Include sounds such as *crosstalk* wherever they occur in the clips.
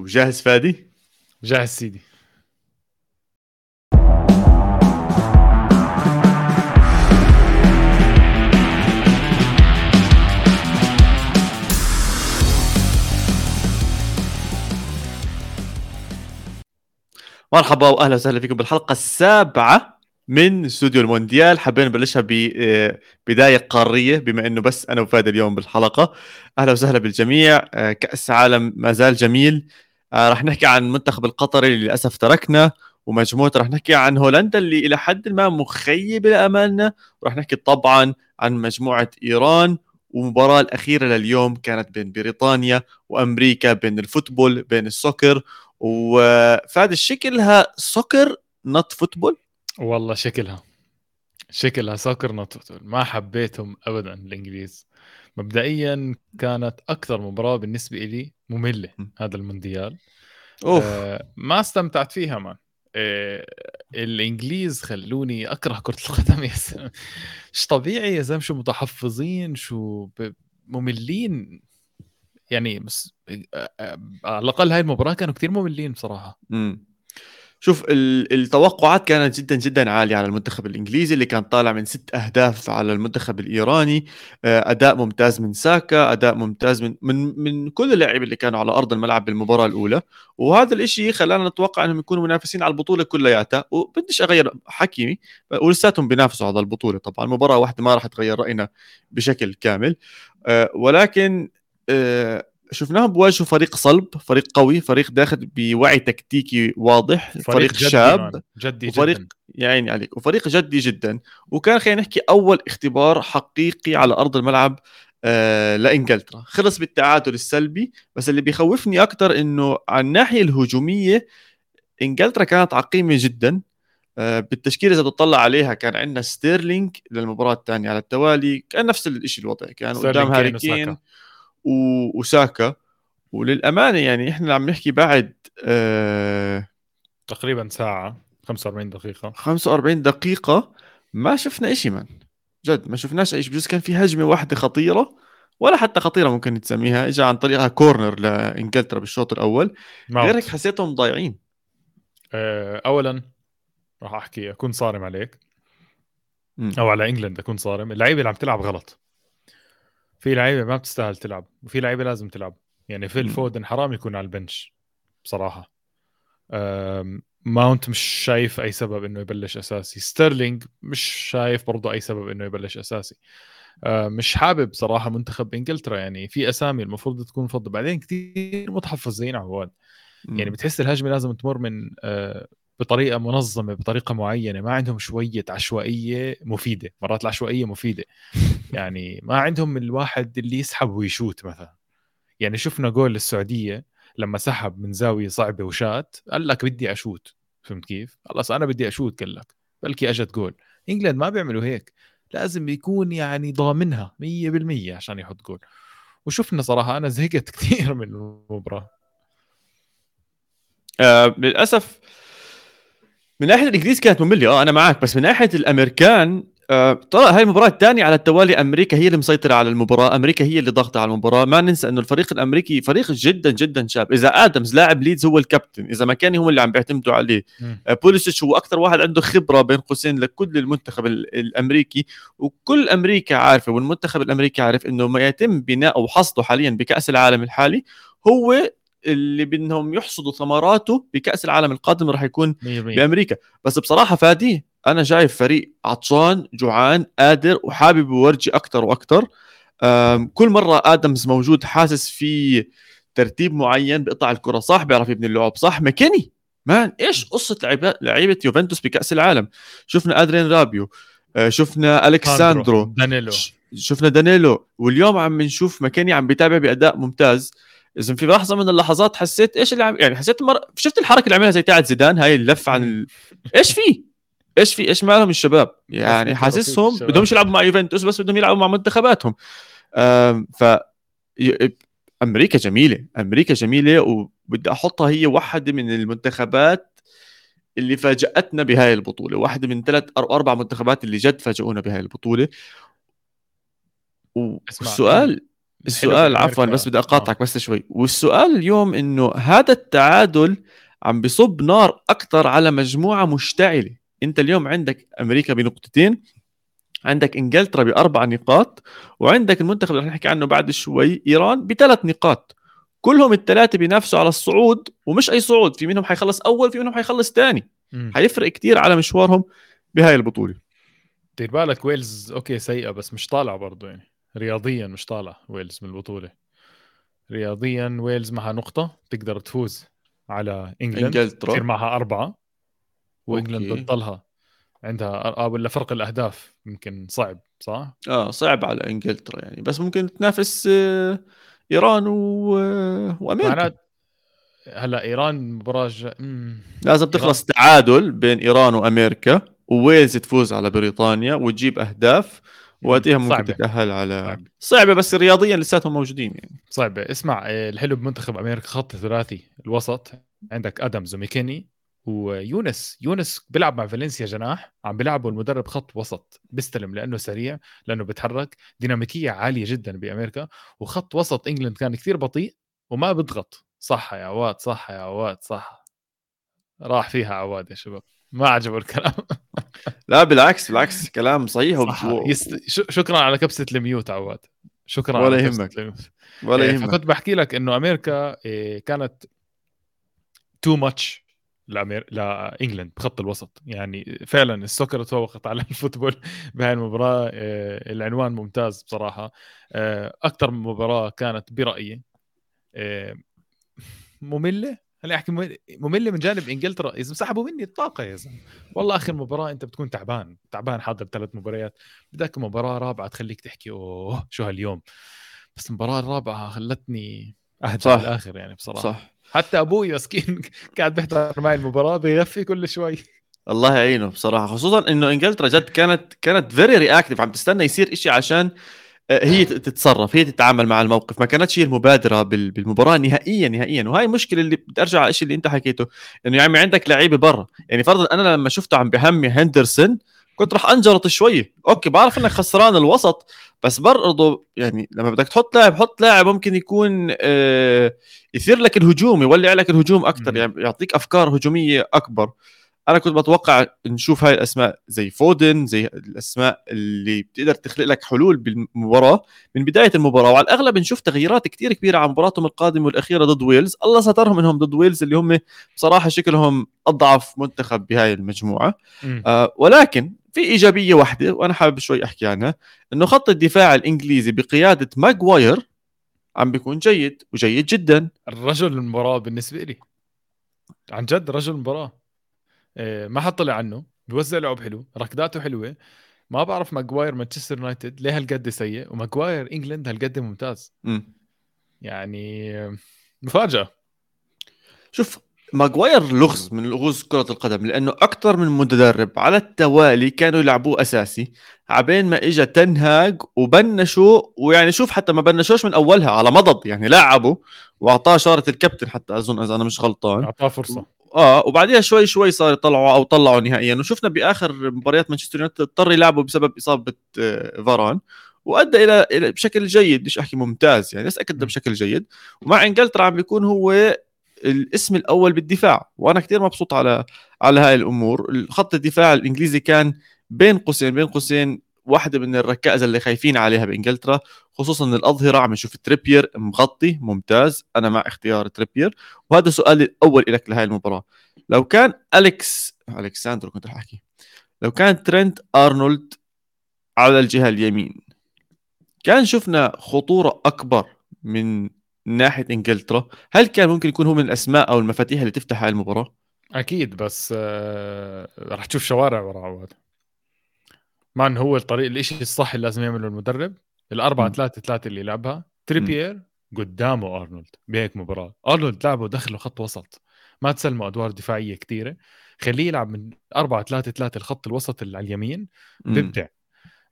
شو جاهز فادي؟ جاهز سيدي. مرحبا وأهلا وسهلا فيكم بالحلقة السابعة من استوديو المونديال. حابين نبلشها ببدايه قارية بما إنه بس أنا وفادي اليوم بالحلقة. أهلا وسهلا بالجميع. آه، كأس عالم ما زال جميل. آه، رح نحكي عن المنتخب القطري اللي للأسف تركنا ومجموعته رح نحكي عن هولندا اللي إلى حد ما مخيبة لأمالنا ورح نحكي طبعا عن مجموعة إيران والمباراة الأخيرة لليوم كانت بين بريطانيا وأمريكا بين ال football بين ال soccer. وفاد شكلها soccer not football؟ والله شكلها شكلها soccer not football. ما حبيتهم ابدا الإنجليز. مبدئيا كانت أكثر مباراة بالنسبة لي مملة هذا المونديال. أوف. آه ما استمتعت فيها مان. آه الإنجليز خلوني أكره كرة القدم. *laughs* يا زلمه مش طبيعي يا زلمة؟ شو متحفظين شو مملين. يعني بس على الأقل هاي المباراة كانوا كثير مملين بصراحة. امم شوف التوقعات كانت جدا جدا عالية على المنتخب الإنجليزي اللي كان طالع من ست أهداف على المنتخب الإيراني. أداء ممتاز من ساكا أداء ممتاز من من من كل اللاعبين اللي كانوا على أرض الملعب بالمباراة الأولى. وهذا الشيء خلانا نتوقع إنهم يكونوا منافسين على البطولة كلياتها. وبديش أغير حكيمي ولساتهم بينافسوا على البطولة طبعا. مباراة واحدة ما راح تغير رأينا بشكل كامل. ولكن آه، شفناهم بواجهوا فريق صلب فريق قوي فريق داخل بوعي تكتيكي واضح فريق, فريق جدي شاب جدي وفريق جدا. يا عيني عليك وفريق جدي جدا. وكان خلينا نحكي أول اختبار حقيقي على أرض الملعب آه لإنجلترا. خلص بالتعادل السلبي بس اللي بيخوفني أكثر إنه على الناحية الهجومية إنجلترا كانت عقيمة جدا. آه بالتشكيلة إذا بتطلع عليها كان عندنا ستيرلينج للمباراة الثانية على التوالي كان نفس الشيء الوضع كان قدام هاري كين. وساكا. وللأمانة يعني إحنا عم نحكي بعد آه تقريبا ساعة 45 دقيقة. 45 دقيقة ما شفنا شيء من. جد ما شفناش اي شيء بجوز كان في هجمة واحدة خطيرة ولا حتى خطيرة ممكن تسميها اجى عن طريقها كورنر لإنجلترا بالشوط الأول. غير هيك حسيتهم ضايعين. آه، اولا راح أحكي أكون صارم عليك. أو على إنجلند أكون صارم. اللعيبة اللي عم تلعب غلط. في لعيبة ما بتستاهل تلعب وفي لعيبة لازم تلعب. يعني فيل فودن حرام يكون على ال bench بصراحة. ماونت مش شايف أي سبب إنه يبلش أساسي. ستيرلينج مش شايف برضه أي سبب إنه يبلش أساسي. مش حابب صراحة منتخب إنجلترا. يعني في أسامي المفروض تكون فضل بعدين كثير متحفظين عواد. يعني بتحس الهجمة لازم تمر من آه، بطريقة منظمة بطريقة معينة ما عندهم شوية عشوائية مفيدة مرات العشوائية مفيدة. *laughs* يعني ما عندهم الواحد اللي يسحب ويشوت مثلا. يعني شفنا جول للسعوديه لما سحب من زاوية صعبة وشات قال لك بدي أشوت. فهمت كيف؟ خلص أنا بدي أشوت قال لك. بلكي أجت goal. England ما بيعملوا هيك. لازم يكون يعني ضامنها 100% عشان يحط جول. وشفنا صراحة أنا زهقت *laughs* كثير من المباراة. آه للأسف من ناحية الإنجليز كانت مملة. آه أنا معك. بس من ناحية الأمريكان آه طلع هاي المباراة الثانية على التوالي. أمريكا هي اللي مسيطرة على المباراة، أمريكا هي اللي ضاغطة على المباراة، ما ننسى إنه الفريق الأمريكي فريق جدا جدا شاب، إذا آدمز لاعب ليدز هو الكابتن، إذا ماكيني هم اللي عم بيعتمدوا عليه، آه بوليسيتش هو أكثر واحد عنده خبرة بين قوسين لكل المنتخب الأمريكي، وكل أمريكا عارفة والمنتخب الأمريكي عارف إنه ما يتم بناءه وحصده حاليا بكأس العالم الحالي هو اللي بدهم يحصدوا ثمراته بكأس العالم القادم راح يكون بأمريكا. بس بصراحة فادي أنا شايف فريق عطشان جوعان قادر وحابب يورجي أكثر وأكثر كل مرة آدمز موجود حاسس في ترتيب معين بيقطع الكرة صح؟ بيعرف يبني اللعب صح؟ ماكيني man إيش قصة لعيبه لعيبة يوفنتوس بكأس العالم؟ شفنا أدرين رابيو آه، شفنا ألكساندرو دانيلو. شفنا دانيلو. واليوم عم نشوف ماكيني عم بيتابع بأداء ممتاز. اذا في لحظة من اللحظات حسيت إيش اللي عم يعني حسيت مر... شفت الحركة اللي عملها زي تاعت زيدان هاي اللف عن ال... إيش في؟ إيش في؟ إيش مالهم الشباب؟ يعني حاسسهم بدهم يلعبوا مع يوفنتوس بس بدهم يلعبوا مع منتخباتهم. ف أمريكا جميلة أمريكا جميلة وبدي أحطها هي واحدة من المنتخبات اللي فاجأتنا بهاي البطولة. واحدة من ثلاث أو أربع منتخبات اللي جد فاجئونا بهاي البطولة. والسؤال السؤال عفوا بس بدي أقاطعك آه. بس شوي. والسؤال اليوم إنه هذا التعادل عم بصب نار أكثر على مجموعة مشتعلة. أنت اليوم عندك أمريكا بنقطتين عندك إنجلترا بأربع نقاط وعندك المنتخب اللي رح نحكي عنه بعد شوي إيران بثلاث نقاط. كلهم الثلاثة بينافسوا على الصعود ومش أي صعود في منهم حيخلص أول في منهم حيخلص ثاني. حيفرق كثير على مشوارهم بهاي البطولة. دير بالك ويلز okay سيئة بس مش طالعه برضه يعني. رياضيا مش طالع ويلز من البطولة. رياضيا ويلز معها نقطة تقدر تفوز على England إنجلترا. تصير معها أربعة. و England بتضلها عندها ولا فرق الأهداف يمكن صعب صح؟ آه صعب على إنجلترا يعني. بس ممكن تنافس آه، إيران و... آه، وأمريكا. معنات هلا إيران مباراة ج... لازم تخلص إيران... تعادل بين إيران وأمريكا وويلز تفوز على بريطانيا وتجيب أهداف. وقتها ممكن صعبة. تتأهل على صعبة. صعبة بس رياضيا لساتهم موجودين يعني. صعبة. اسمع آه، الحلو بمنتخب أمريكا خط ثلاثي الوسط. عندك ادمز وماكيني وموسى. موسى بيلعب مع فالنسيا جناح عم بيلعبوا المدرب خط وسط. بيستلم لأنه سريع لأنه بيتحرك. ديناميكية عالية جدا بأمريكا. وخط وسط England كان كثير بطيء وما بيضغط صح يا عواد صح يا عواد صح. راح فيها عواد يا شباب. ما عجبه الكلام. لا بالعكس بالعكس كلام صحيح صح. و... يست... شكرا على كبسة ال mute عواد. شكرا ولا يهمك. ولا إيه، يهمك. فكنت بحكي لك إنه أمريكا إيه، كانت too much لأمير... ل England بخط الوسط. يعني فعلا ال soccer تفوقت على *laughs* ال football بهاي المباراة. آه، العنوان ممتاز بصراحة. أكثر مباراة كانت برأيي مملة خليني أحكي ممله من جانب إنجلترا. إذا سحبوا مني الطاقة يا زلمة. والله آخر مباراة أنت بتكون تعبان. تعبان حاضر ثلاث مباريات. بدك مباراة رابعة تخليك تحكي أوه شو هاليوم؟ بس المباراة الرابعة خلتني أهدى صح. الآخر يعني بصراحة. صح. حتى أبوي مسكين *laughs* قاعد بيحضر معي المباراة بيغفي كل شوي. الله يعينه بصراحة. خصوصا إنه إنجلترا جد كانت كانت very reactive عم تستنى يصير إشي عشان هي تتصرف هي تتعامل مع الموقف. ما كانتش هي المبادرة بالمباراة نهائيا نهائيا. وهي المشكلة اللي بدي ارجع على الشيء اللي أنت حكيته. إنه يا عمي عندك لعيبة برا. يعني فرضا أنا لما شفته عم بحمي هندرسون كنت راح أنجلط شوي. okay بعرف إنك خسران الوسط بس برضه يعني لما بدك تحط لاعب حط لاعب ممكن يكون آه يثير لك الهجوم يولع لك الهجوم أكثر يعني يعطيك أفكار هجومية أكبر. أنا كنت بتوقع نشوف هاي الأسماء زي فودن زي الأسماء اللي بتقدر تخلق لك حلول بالمباراة. من بداية المباراة وعلى الأغلب نشوف تغييرات كثير كبيرة على مباراتهم القادمة والأخيرة ضد ويلز. الله سترهم إنهم ضد ويلز اللي هم بصراحة شكلهم أضعف منتخب بهاي المجموعة. آه ولكن في إيجابية واحدة وأنا حابب شوي أحكي عنها إنه خط الدفاع الإنجليزي بقيادة ماجواير عم بيكون جيد وجيد جدا. رجل المباراة بالنسبة لي. عن جد رجل المباراة. إيه ما حطلع عنه بيوزع لعب حلو ركضاته حلوة. ما بعرف ماجواير مانشستر يونايتد ليه هالقد سيء وماجواير England هالقد ممتاز. م. يعني مفاجأة. شوف ماجواير لغز من لغز كرة القدم لأنه أكثر من مدرب على التوالي كانوا يلعبوه أساسي عبين ما إجا تين هاج و bench وا ويعني شوف حتى ما bench وش من أولها على مضض يعني لعبوا وأعطاه شارة الكابتن حتى أظن إذا أنا مش غلطان. أعطاه فرصة. آه وبعديها شوي شوي صار يطلعوا أو طلعوا نهائيا. وشفنا بآخر مباريات مانشستر يونايتد اضطر يلعبوا بسبب إصابة آه، فاران. وأدى إلى بشكل جيد مش أحكي ممتاز يعني بس ادى بشكل جيد. ومع إنجلترا عم بيكون هو الاسم الأول بالدفاع. وأنا كثير مبسوط على على هاي الأمور. خط الدفاع الإنجليزي كان بين قوسين بين قوسين واحدة من الركائز اللي خايفين عليها بإنجلترا خصوصا الأظهرة عم نشوف تريبير مغطي ممتاز. أنا مع اختيار تريبير. وهذا سؤالي الأول لك لهي المباراة. لو كان أليكس الكساندرو كنت رح أحكي. لو كان ترنت أرنولد على الجهة اليمين كان شفنا خطورة أكبر من ناحية إنجلترا. هل كان ممكن يكون هو من الأسماء أو المفاتيح اللي تفتح هاي المباراة؟ أكيد بس آه راح تشوف شوارع ورا عواد. مع إنه هو الطريق الشيء الصح اللي لازم يعمله المدرب الأربعة ثلاثة ثلاثة اللي لعبها تريبير قدامه أرنولد بهيك مباراة. أرنولد لعبه دخله خط وسط ما تسلمه أدوار دفاعية كثيره خليه يلعب من 4 3 3 الخط الوسط اللي على اليمين بيبدع.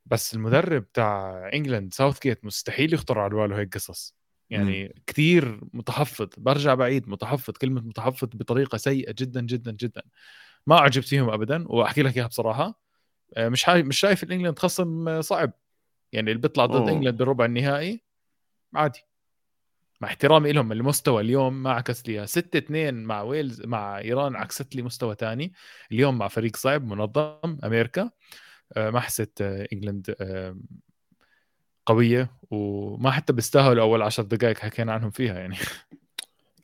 بس المدرب تاع England ساوث جيت مستحيل يخطر على باله هيك قصص يعني كثير متحفظ برجع بعيد متحفظ كلمة متحفظ بطريقة سيئة جدا جدا جدا. ما عجبت فيهم ابدا وأحكي لك إياها بصراحة. آه، مش مش شايف England خصم صعب. يعني اللي بيطلع ضد England بالربع النهائي عادي. مع احترامي لهم المستوى اليوم ما عكس لي 6 2 مع ويلز مع إيران عكست لي مستوى ثاني اليوم مع فريق صعب منظم أمريكا آه، ما حسيت آه، England قوية وما حتى بيستاهلوا أول 10 دقائق حكينا عنهم فيها يعني. *laughs*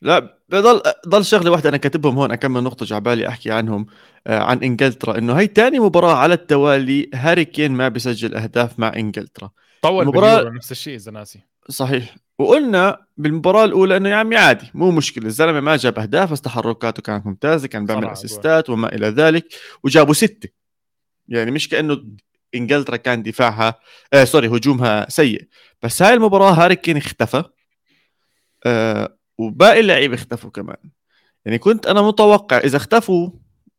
لا بضل ضل شغلة واحدة أنا كاتبهم هون أكمل نقطة جعبالي أحكي عنهم آه عن إنجلترا إنه هي ثاني مباراة على التوالي هاري كين ما بيسجل أهداف مع إنجلترا. طول المباراة نفس الشيء إذا ناسي. صحيح. وقلنا بالمباراة الأولى إنه يا عمي عادي مو مشكلة الزلمة ما جاب أهداف بس تحركاته كانت ممتازة كان بيعمل اسيستات وما إلى ذلك وجابوا ستة. يعني مش كأنه إنجلترا كان دفاعها آه sorry هجومها سيء. بس هاي المباراة هاري كين اختفى آه وباقي اللعيبة اختفوا كمان. يعني كنت أنا متوقع إذا اختفوا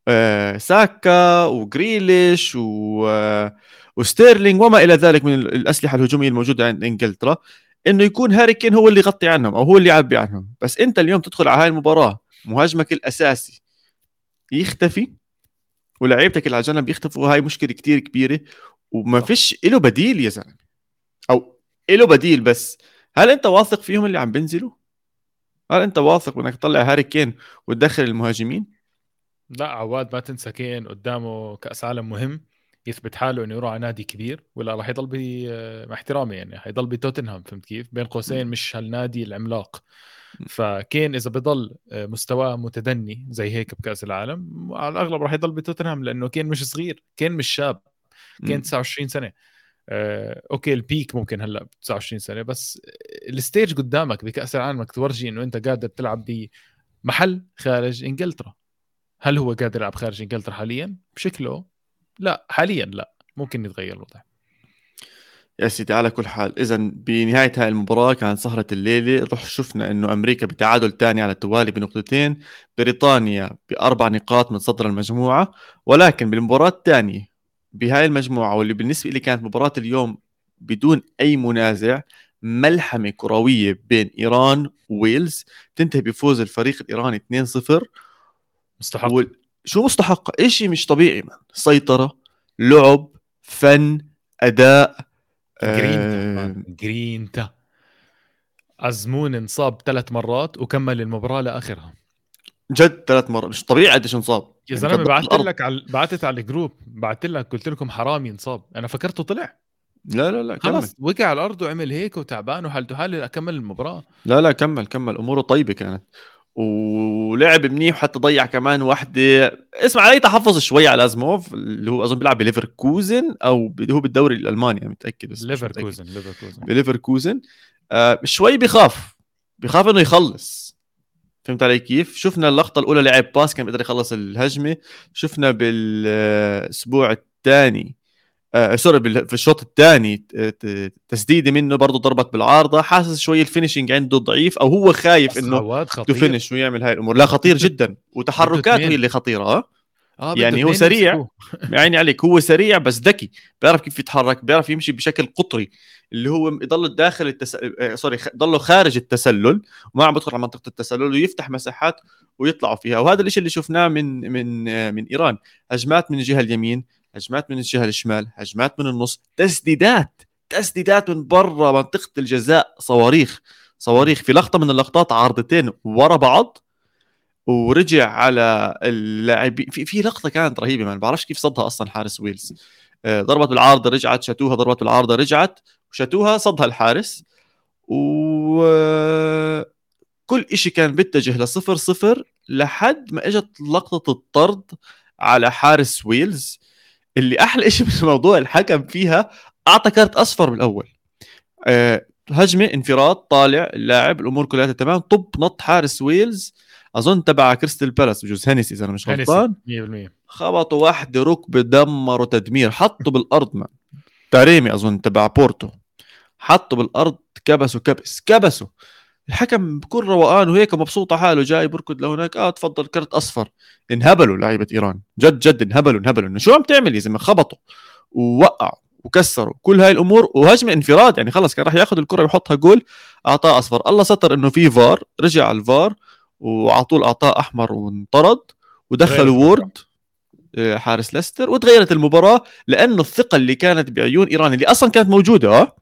آه ساكا وجريليش و آه وستيرلينج وما إلى ذلك من الأسلحة الهجومية الموجودة عند إنجلترا إنه يكون هاري كين هو اللي يغطي عنهم أو هو اللي يعبي عنهم. بس أنت اليوم تدخل على هاي المباراة مهاجمك الأساسي يختفي ولعيبتك اللي على الجنب يختفوا هاي مشكلة كتير كبيرة وما فيش له بديل يا زلمة. أو له بديل بس. هل أنت واثق فيهم اللي عم بينزلوا؟ هل أنت واثق انك تطلع هاري كين وتدخل المهاجمين؟ لا عواد ما تنسى كين قدامه كأس عالم مهم يثبت حاله إنه يروح على نادي كبير ولا راح يضل مع احترامي يعني حيضل بتوتنهام فهمت كيف؟ بين قوسين مش هالنادي العملاق. فكين إذا بضل آه، مستواه متدني زي هيك بكأس العالم على الأغلب راح يضل بتوتنهام لأنه كين مش صغير كين مش شاب كين 29 سنة. آه، okay ال peak ممكن هلأ 29 سنة بس ال stage قدامك بكأس العالم انك تورجي إنه أنت قادر تلعب بمحل خارج إنجلترا. هل هو قادر يلعب خارج إنجلترا حاليا؟ بشكله لا حاليا لا ممكن يتغير الوضع. يا سيدي على كل حال اذا بنهاية هاي المباراة كانت سهرة الليلة رح شفنا إنه أمريكا بتعادل ثاني على التوالي بنقطتين بريطانيا بأربع نقاط من صدر المجموعة ولكن بالمباراة الثانية بهاي المجموعة واللي بالنسبة لي كانت مباراة اليوم بدون أي منازع ملحمة كروية بين إيران وويلز. تنتهي بفوز الفريق الإيراني 2-0 مستحق. شو مستحق؟ شيء مش طبيعي من سيطرة لعب فن أداء جرينتا آه جرينتا. أزمون انصاب ثلاث مرات وكمل المباراة لآخرها. جد ثلاث مرات. مش طبيعي قديش انصاب. يا زلمة بعثت لك على بعثت على ال group بعثت لك قلت لكم حرام انصاب أنا فكرته طلع. لا لا لا خلص وقع على الأرض وعمل هيك وتعبان وحالته حالة أكمل المباراة؟ لا لا كمل كمل. أموره طيبة كانت. ولعب منيح حتى ضيع كمان واحدة اسمع علي تحفظ شوي على أزمون اللي هو أظن بيلعب بليفركوزن أو هو بالدوري الألماني متأكد بس ليفركوزن ليفركوزن بليفركوزن. آه شوي بخاف. بخاف إنه يخلص. فهمت علي كيف؟ شفنا اللقطة الأولى لعب pass كان بيقدر يخلص الهجمة، شفنا بالأسبوع الثاني آه sorry في الشوط الثاني تسديدة منه برضه ضربت بالعارضة. حاسس شوي ال finishing عنده ضعيف أو هو خايف إنه يفنش ويعمل هاي الأمور. لا خطير جدا. وتحركاته هي اللي خطيرة. آه, آه يعني هو سريع. *laughs* يعني عليك هو سريع بس ذكي. بيعرف كيف يتحرك بيعرف يمشي بشكل قطري. اللي هو يضل داخل التس... آه، sorry ضله خارج التسلل وما عم بدخل على منطقة التسلل ويفتح مساحات ويطلعوا فيها. وهذا الشيء اللي شفناه من من آه، من إيران. هجمات من الجهة اليمين هجمات من الجهة الشمال هجمات من النص تسديدات تسديدات من برا منطقة الجزاء صواريخ صواريخ في لقطة من اللقطات عارضتين ورا بعض ورجع على اللاعبين في في لقطة كانت رهيبة ما بعرفش كيف صدها أصلا حارس ويلز. آه، ضربت بالعارضه رجعت شاتوها ضربت بالعارضه رجعت وشاتوها صدها الحارس و كل إشي كان بيتجه لصفر صفر لحد ما إجت لقطة الطرد على حارس ويلز اللي أحلى شيء بالموضوع الحكم فيها أعطى كارت أصفر بالاول أه هجمة انفراد طالع اللاعب الأمور كلها تمام طب نط حارس ويلز. أظن تبع كريستال بالاس بجوز هنسي إذا أنا مش غلطان. 100% خبطوا واحدة ركبه دمروا تدمير حطوا بالأرض ما. تاريمي أظن تبع بورتو. حطوا بالأرض كبسوا كبس كبسوا. الحكم بكل روقان وهيك مبسوط على حاله جاي بركض لهناك آه تفضل كرت أصفر. انهبلوا لعيبة إيران. جد جد انهبلوا انهبلوا. إنه شو عم تعمل يا زلمة؟ خبطوا ووقعوا وكسروا كل هاي الأمور. وهجمة انفراد يعني خلص كان راح ياخذ الكرة ويحطها جول أعطاه أصفر. الله ستر إنه في فار رجع على الفار وعلى طول أعطاه أحمر وانطرد ودخلوا وورد آه، حارس ليستر وتغيرت المباراة لأنه الثقة اللي كانت بعيون إيران اللي أصلا كانت موجودة آه.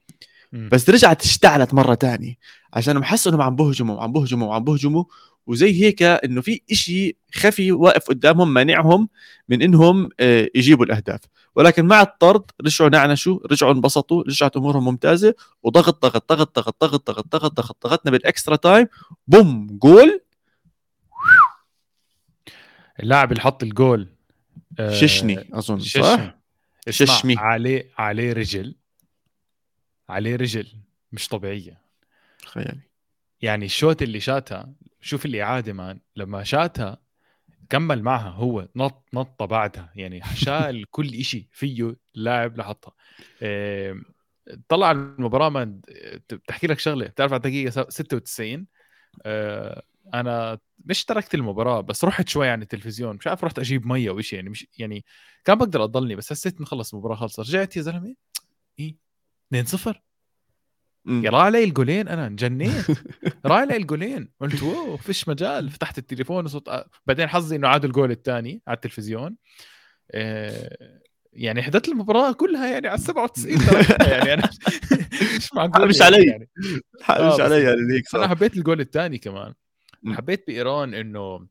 بس رجعت اشتعلت مرة تانية عشان محس إنهم عم بهجموا وعم بهجموا وعم بهجموا. وزي هيك إنه في إشي خفي واقف قدامهم مانعهم من إنهم آه، يجيبوا الأهداف. ولكن مع الطرد رجعوا نعنشوا رجعوا انبسطوا رجعت أمورهم ممتازة. وضغط ضغط ضغط ضغط ضغط ضغط ضغط ضغط ضغطنا بالإكسترا تايم. بوم جول. اللاعب اللي حط الجول آه، ششني أظن صح؟ ششمي. عليه عليه رجل. عليه رجل مش طبيعية. تخيلي. يعني الشوت اللي شاتها شوف الاعاده مان لما شاتها كمل معها هو نط نطه بعدها. يعني شال *laughs* كل إشي فيه اللاعب لحطها إيه، طلع المباراة ما بتحكي لك شغلة. بتعرف على الدقيقه 96 آه، أنا مش تركت المباراة بس رحت شوي عن التلفزيون. مش عارف رحت أجيب مية أو شيء يعني مش يعني كان بقدر أضلني بس حسيت إنه خلص المباراة خلصت. رجعت يا زلمة إيه؟ 2 0 مم. يا راح علي الجولين أنا انجنيت *laughs* راح علي الجولين قلت wow فيش مجال فتحت التليفون وصوت بعدين حظي إنه عاد الجول الثاني على التلفزيون آه، يعني حضرت المباراة كلها يعني على 97 تركتها *laughs* يعني أنا مش معقول مش يعني علي. يعني. آه، مش بس- علي يعني هيك أنا. حبيت الجول الثاني كمان. حبيت بإيران إنه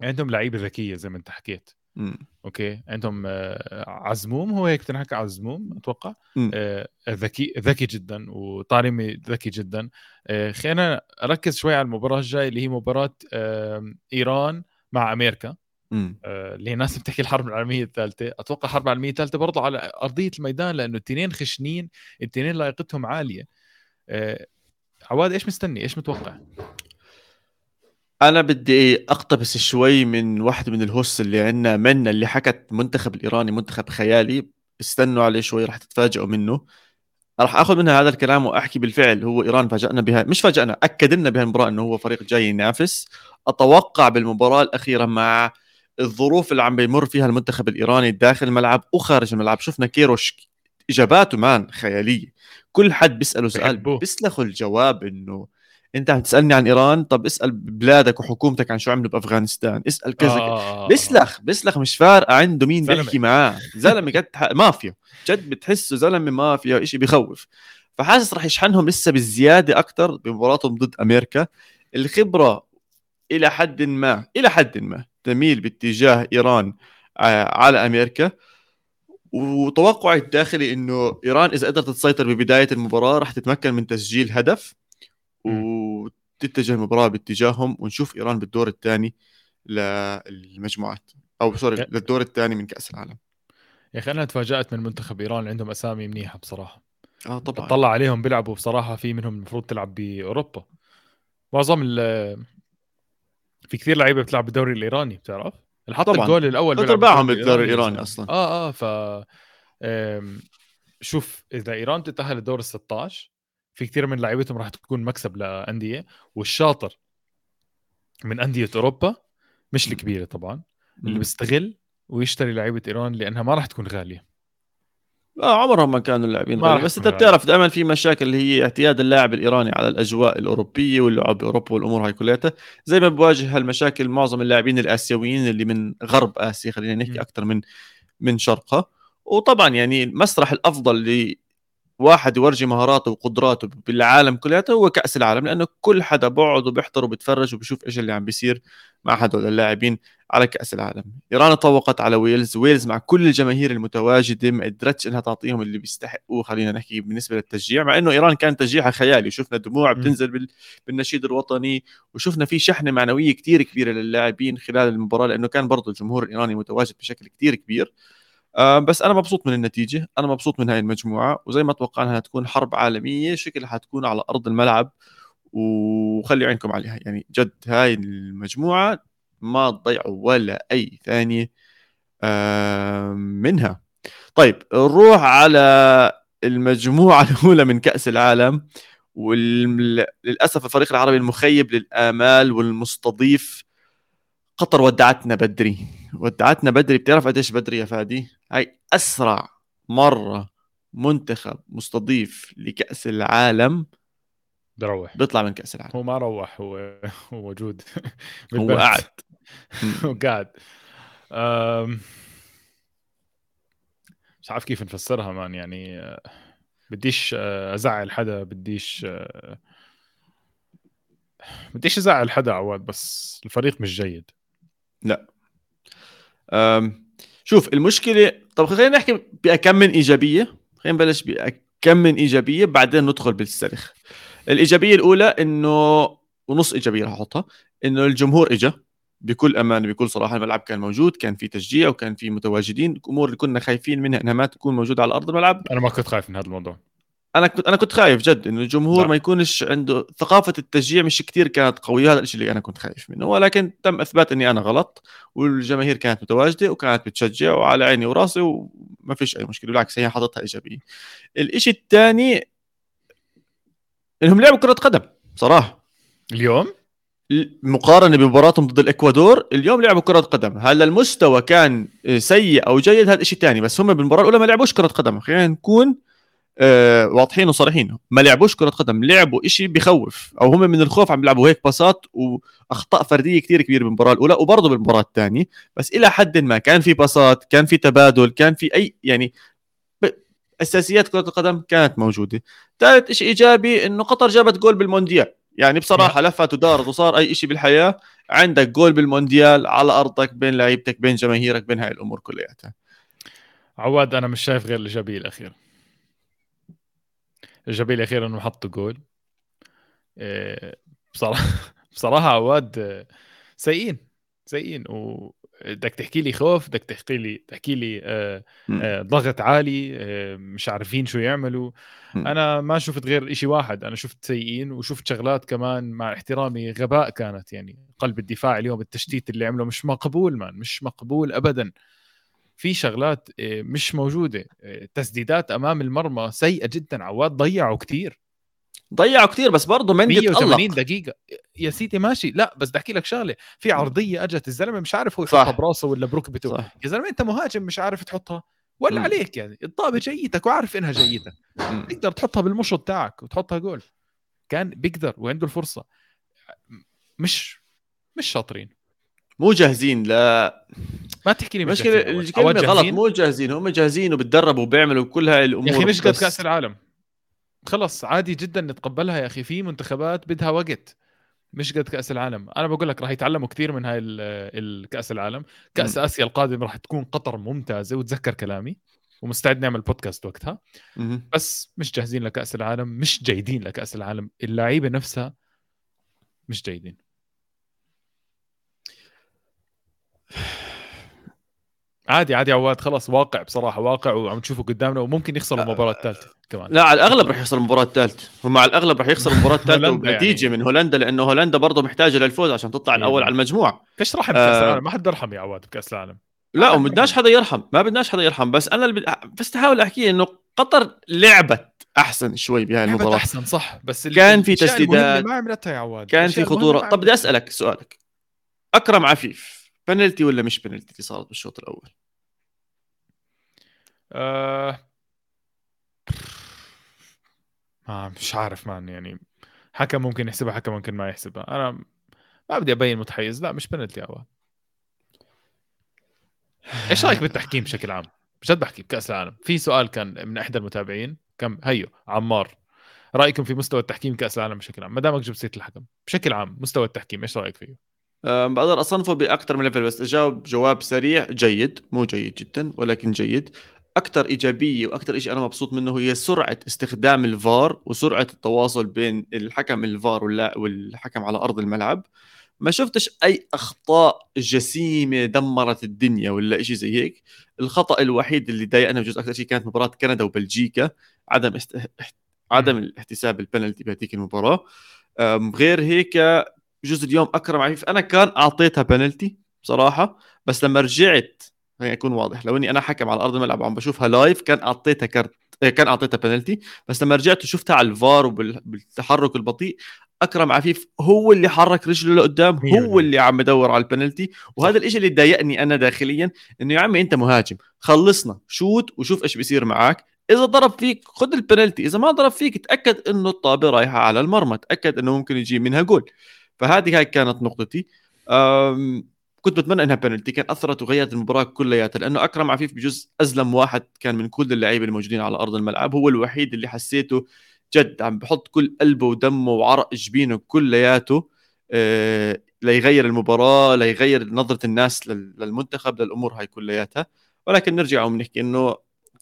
عندهم لعيبة ذكية زي ما أنت حكيت مم. okay. عندهم آه، عزمون هو هيك بتنحكى عزمون أتوقع. آه، ذكي ذكي جدا وطارمي ذكي جدا. آه، خلينا اركز شوي على المباراة الجاية اللي هي مباراة إيران مع أمريكا. مم. اللي هي ناس بتحكي الحرب العالمية الثالثة. أتوقع الحرب العالمية الثالثة برضه على أرضية الميدان لأنه التنين خشنين التنين لايقتهم عالية. عواد إيش مستني؟ إيش متوقع؟ أنا بدي أقتبس شوي من واحد من الهوست اللي عندنا منا اللي حكت المنتخب الإيراني منتخب خيالي. استنوا عليه شوي رح تتفاجئوا منه. راح آخذ منها هذا الكلام وأحكي بالفعل. هو إيران فاجأنا بها مش فاجأنا اكد لنا بهالمباراه إنه هو فريق جاي ينافس. أتوقع بالمباراة الأخيرة مع الظروف اللي عم بيمر فيها المنتخب الإيراني داخل الملعب وخارج الملعب. شفنا كيروش إجاباته مان خيالية. كل حد بيسأله سؤال. بيسلخوا الجواب إنه انت عم تسالني عن إيران طب اسأل بلادك وحكومتك عن شو عملوا بأفغانستان اسأل كذا آه، بيسلخ بيسلخ مش فارقه عنده مين زلمة. بيحكي معاه. زلمة ح- مافيا. جد بتحسه زلمة مافيا شيء بخوف. فحاسس رح يشحنهم لسه بالزيادة أكثر بمباراتهم ضد أمريكا. الخبرة إلى حد ما إلى حد ما تميل باتجاه إيران آه، على أمريكا. وتوقعي الداخلي إنه إيران إذا قدرت تسيطر ببداية المباراة رح تتمكن من تسجيل هدف. وتتجه المباراه باتجاههم ونشوف إيران بالدور الثاني للمجموعات. أو سوري للدور الثاني من كأس العالم. يا أخي أنا تفاجأت من منتخب إيران عندهم أسامي منيحة بصراحة. آه طبعا. بطلع عليهم بيلعبوا بصراحة في منهم المفروض تلعب بأوروبا. معظم ال في كثير لعيبة بتلعب بالدوري الإيراني بتعرف؟ اللي حط. الجول الأول ثلاث بيلعب ارباعهم بالدوري الإيراني. أصلا. آه آه ف شوف إذا إيران تتأهل لدور ال 16 في كثير من لعيبتهم راح تكون مكسب لأندية والشاطر من أندية أوروبا مش الكبيرة طبعا اللي. بيستغل ويشتري لعيبة إيران لأنها ما راح تكون غالية. آه عمرهم ما كانوا اللاعبين بس أنت بتعرف دائما في مشاكل اللي هي اعتياد اللاعب الإيراني على الأجواء الأوروبية واللعب بأوروبا والأمور هاي كلها زي ما بواجه هالمشاكل معظم اللاعبين الآسيويين اللي من غرب آسيا خلينا. نحكي أكثر من من شرقها. وطبعا يعني المسرح الأفضل لواحد يورجي مهاراته وقدراته بالعالم كلياته هو كأس العالم لأنه كل حدا بقعد وبيحضر وبيتفرج وبيشوف إيش اللي عم بيصير مع هدول اللاعبين على كأس العالم إيران تفوقت على ويلز ويلز مع كل الجماهير المتواجدة ما قدرتش إنها تعطيهم اللي بيستحقوه خلينا نحكي بالنسبة للتشجيع مع إنه إيران كان تشجيعها خيالي وشفنا دموع. بتنزل بال... بالنشيد الوطني وشفنا في شحنة معنوية كتير كبيرة للاعبين خلال المباراة لأنه كان برضه الجمهور الإيراني متواجد بشكل كتير كبير آه بس أنا مبسوط من النتيجة أنا مبسوط من هاي المجموعة وزي ما توقعنا تكون حرب عالمية شكلها حتكون على أرض الملعب وخلي عينكم عليها. يعني جد هاي المجموعة ما تضيعوا ولا أي ثانية منها. طيب نروح على المجموعة *laughs* الأولى من كأس العالم وللأسف الفريق العربي المخيب للآمال والمستضيف قطر ودعتنا بدري. ودعتنا بدري بتعرف قديش بدري يا فادي؟ هاي أسرع مرة منتخب مستضيف لكأس العالم بروح بيطلع من كأس العالم. هو ما روح هو *laughs* هو موجود. *laughs* *laughs* هو. قاعد. هو قاعد. مش عارف كيف نفسرها مان يعني آه، بديش آه، أزعل حدا بديش آه، بديش أزعل حدا عواد بس الفريق مش جيد. لا. أم شوف المشكلة طب خلينا نحكي بكم من إيجابية. خلينا نبلش بكم من إيجابية بعدين ندخل بالسرخ الإيجابية الأولى إنه ونص إيجابية راح أحطها إنه الجمهور اجى بكل امانه بكل صراحة. الملعب كان موجود كان في تشجيع وكان في متواجدين. الأمور اللي كنا خايفين منها إنها ما تكون موجودة على أرض الملعب. أنا ما كنت خايف من هذا الموضوع. أنا كنت أنا كنت خايف جد إنه الجمهور لا. ما يكونش عنده ثقافة التشجيع مش كثير كانت قوية هذا الشيء اللي أنا كنت خايف منه. ولكن تم إثبات إني أنا غلط والجماهير كانت متواجدة وكانت بتشجع وعلى عيني وراسي وما فيش أي مشكلة بالعكس هي حاطتها إيجابية. الشيء الثاني إنهم لعبوا كرة قدم صراحة. اليوم؟ مقارنة بمباراتهم ضد الإكوادور اليوم لعبوا كرة قدم. هل المستوى كان سيء أو جيد؟ هذا شيء ثاني بس هم بالمباراة الأولى ما لعبوش كرة قدم. خلينا نكون آه واضحين وصريحين. ما لعبوش كرة قدم لعبوا شيء بخوف أو هم من الخوف عم بيلعبوا هيك باصات وأخطاء فردية كثير كبيرة بالمباراة الأولى وبرضه بالمباراة الثانية. بس إلى حد ما كان في باصات كان في تبادل كان في أي يعني أساسيات كرة القدم كانت موجودة. ثالث شيء إيجابي إنه قطر جابت جول بالمونديال. يعني بصراحة نعم. لفت ودارت وصار أي شيء بالحياة. عندك جول بالمونديال على أرضك بين لعيبتك بين جماهيرك بين هاي الأمور كلياتها. عواد أنا مش شايف غير الإيجابية الأخيرة. الايجابيه الاخيره انه حطوا جول. إيه، بصراحه *laughs* بصراحة عواد سيئين سيئين. و بدك تحكي لي خوف بدك تحكي لي تحكي لي آه آه ضغط عالي آه مش عارفين شو يعملوا. أنا ما شفت غير شيء واحد أنا شفت سيئين وشفت شغلات كمان مع احترامي غباء كانت يعني قلب الدفاع اليوم التشتيت اللي عمله مش مقبول مان مش مقبول ابدا. في شغلات آه، مش موجودة آه، تسديدات أمام المرمى سيئة جدا عواد ضيعوا كثير ضيعوا كثير بس برضه مندي 180 دقيقة. يا سيدي ماشي. لا بس بدي أحكي لك شغلة. في عرضية أجت الزلمة مش عارف هو يحطها براسه ولا بركبته صح. يا زلمة أنت مهاجم مش عارف تحطها. ولا عليك يعني. الطابة جيتك وعارف إنها جيدة تقدر تحطها بالمشط تاعك وتحطها جول. كان بيقدر وعنده الفرصة. مش مش شاطرين. مو جاهزين لا. ما تحكي لي مش مشكلة الكلمة غلط مو جاهزين هم جاهزين وبتدربوا وبيعملوا كل هاي الأمور. يا أخي مش قد كأس العالم؟ خلص عادي جدا نتقبلها يا أخي في منتخبات بدها وقت. مش قد كأس العالم. أنا بقول لك راح يتعلموا كثير من هاي الكاس العالم. كأس م. آسيا القادم راح تكون قطر ممتازة وتذكر كلامي ومستعد نعمل بودكاست وقتها. م. بس مش جاهزين لكأس العالم مش جيدين لكأس العالم. اللعيبة نفسها مش جيدين. عادي عادي عواد خلص واقع بصراحة واقع وعم تشوفه قدامنا وممكن يخسر المباراة الثالثة كمان. لا على الأغلب راح يخسر المباراة الثالثة. هم على الأغلب راح يخسر المباراة الثالثة بنتيجه يعني. من هولندا لأنه هولندا برضه محتاجة للفوز عشان تطلع. الأول على المجموعه فيش رحم بكاس آه العالم؟ ما حد يرحم يا عواد بكأس العالم. لا وبدناش حدا يرحم ما بدناش حدا يرحم بس أنا اللي بس احاول أحكي إنه قطر لعبت أحسن شوي بهاي المباراة. أحسن صح بس كان في تسديدات. ما عملتها يا عواد. كان في خطورة. طب بدي أسألك سؤالك. أكرم عفيف. بنالتي ولا مش بنالتي اللي صارت بالشوط الأول؟ آه... آه مش عارف مان يعني حكم ممكن يحسبها حكم ممكن ما يحسبها. أنا ما بدي أبين متحيز لا مش بنالتي يا إيش رأيك بالتحكيم بشكل عام؟ بجد بحكي بكأس العالم. في سؤال كان من إحدى المتابعين كم؟ هيو عمار. رأيكم في مستوى التحكيم كاس العالم بشكل عام؟ ما دامك جبت سيرة الحكم بشكل عام مستوى التحكيم إيش رأيك فيه؟ بقدر أصنفه بأكثر من level بس إجاوب جواب سريع جيد مو جيد جدا ولكن جيد. أكثر إيجابية وأكثر شيء أنا مبسوط منه هي سرعة استخدام الفار وسرعة التواصل بين الحكم الفار والحكم على أرض الملعب. ما شفتش أي أخطاء جسيمة دمرت الدنيا ولا شيء زي هيك. الخطأ الوحيد اللي ضايقنا بجوز أكثر شيء كانت مباراة كندا وبلجيكا عدم است... عدم الاحتساب البنالتي بهذيك المباراة. غير هيك بجوز اليوم أكرم عفيف أنا كان أعطيتها بنالتي بصراحة بس لما رجعت خليني اكون واضح لو إني أنا حكم على أرض الملعب وعم بشوفها live كان أعطيتها كارت إيه، كان أعطيتها بنالتي بس لما رجعت وشفتها على الفار وبالتحرك البطيء أكرم عفيف هو اللي حرك رجله لقدام هو اللي عم بدور على البنالتي وهذا الشيء اللي ضايقني أنا داخليا إنه يا عمي أنت مهاجم خلصنا شوت وشوف إيش بيصير معك إذا ضرب فيك خذ البنالتي إذا ما ضرب فيك تأكد إنه الطابة رايحة على المرمى تأكد إنه ممكن يجي منها جول. فهذه هاي كانت نقطتي. كنت بتمنى إنها بنالتي كان أثرت وغيرت المباراة كلياتها لأنه أكرم عفيف بجزء أزلم واحد كان من كل اللعيبة الموجودين على أرض الملعب هو الوحيد اللي حسيته جد عم بحط كل قلبه ودمه وعرق جبينه كلياته آه ليغير المباراة ليغير نظرة الناس للمنتخب للأمور هاي كلياتها. ولكن نرجع ونحكي إنه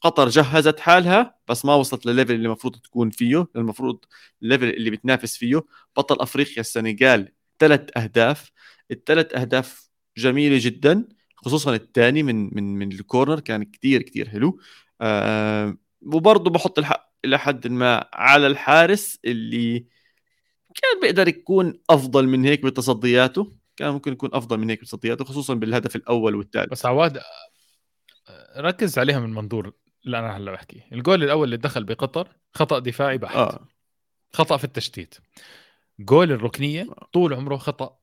قطر جهزت حالها بس ما وصلت للليفل اللي المفروض تكون فيه المفروض ال level اللي بتنافس فيه. بطل أفريقيا السنغال ثلاث أهداف. الثلاث أهداف جميلة جدا خصوصا الثاني من من من ال corner كان كثير كثير حلو. آه وبرضه بحط الحق إلى حد ما على الحارس اللي كان بيقدر يكون أفضل من هيك بتصدياته. كان ممكن يكون أفضل من هيك بتصدياته خصوصا بالهدف الأول والثالث. بس عواد ركز عليها من منظور. اللي أنا هلا بحكي. الجول الأول اللي دخل بقطر خطأ دفاعي بحت. آه. خطأ في التشتيت. جول الركنية طول عمره خطأ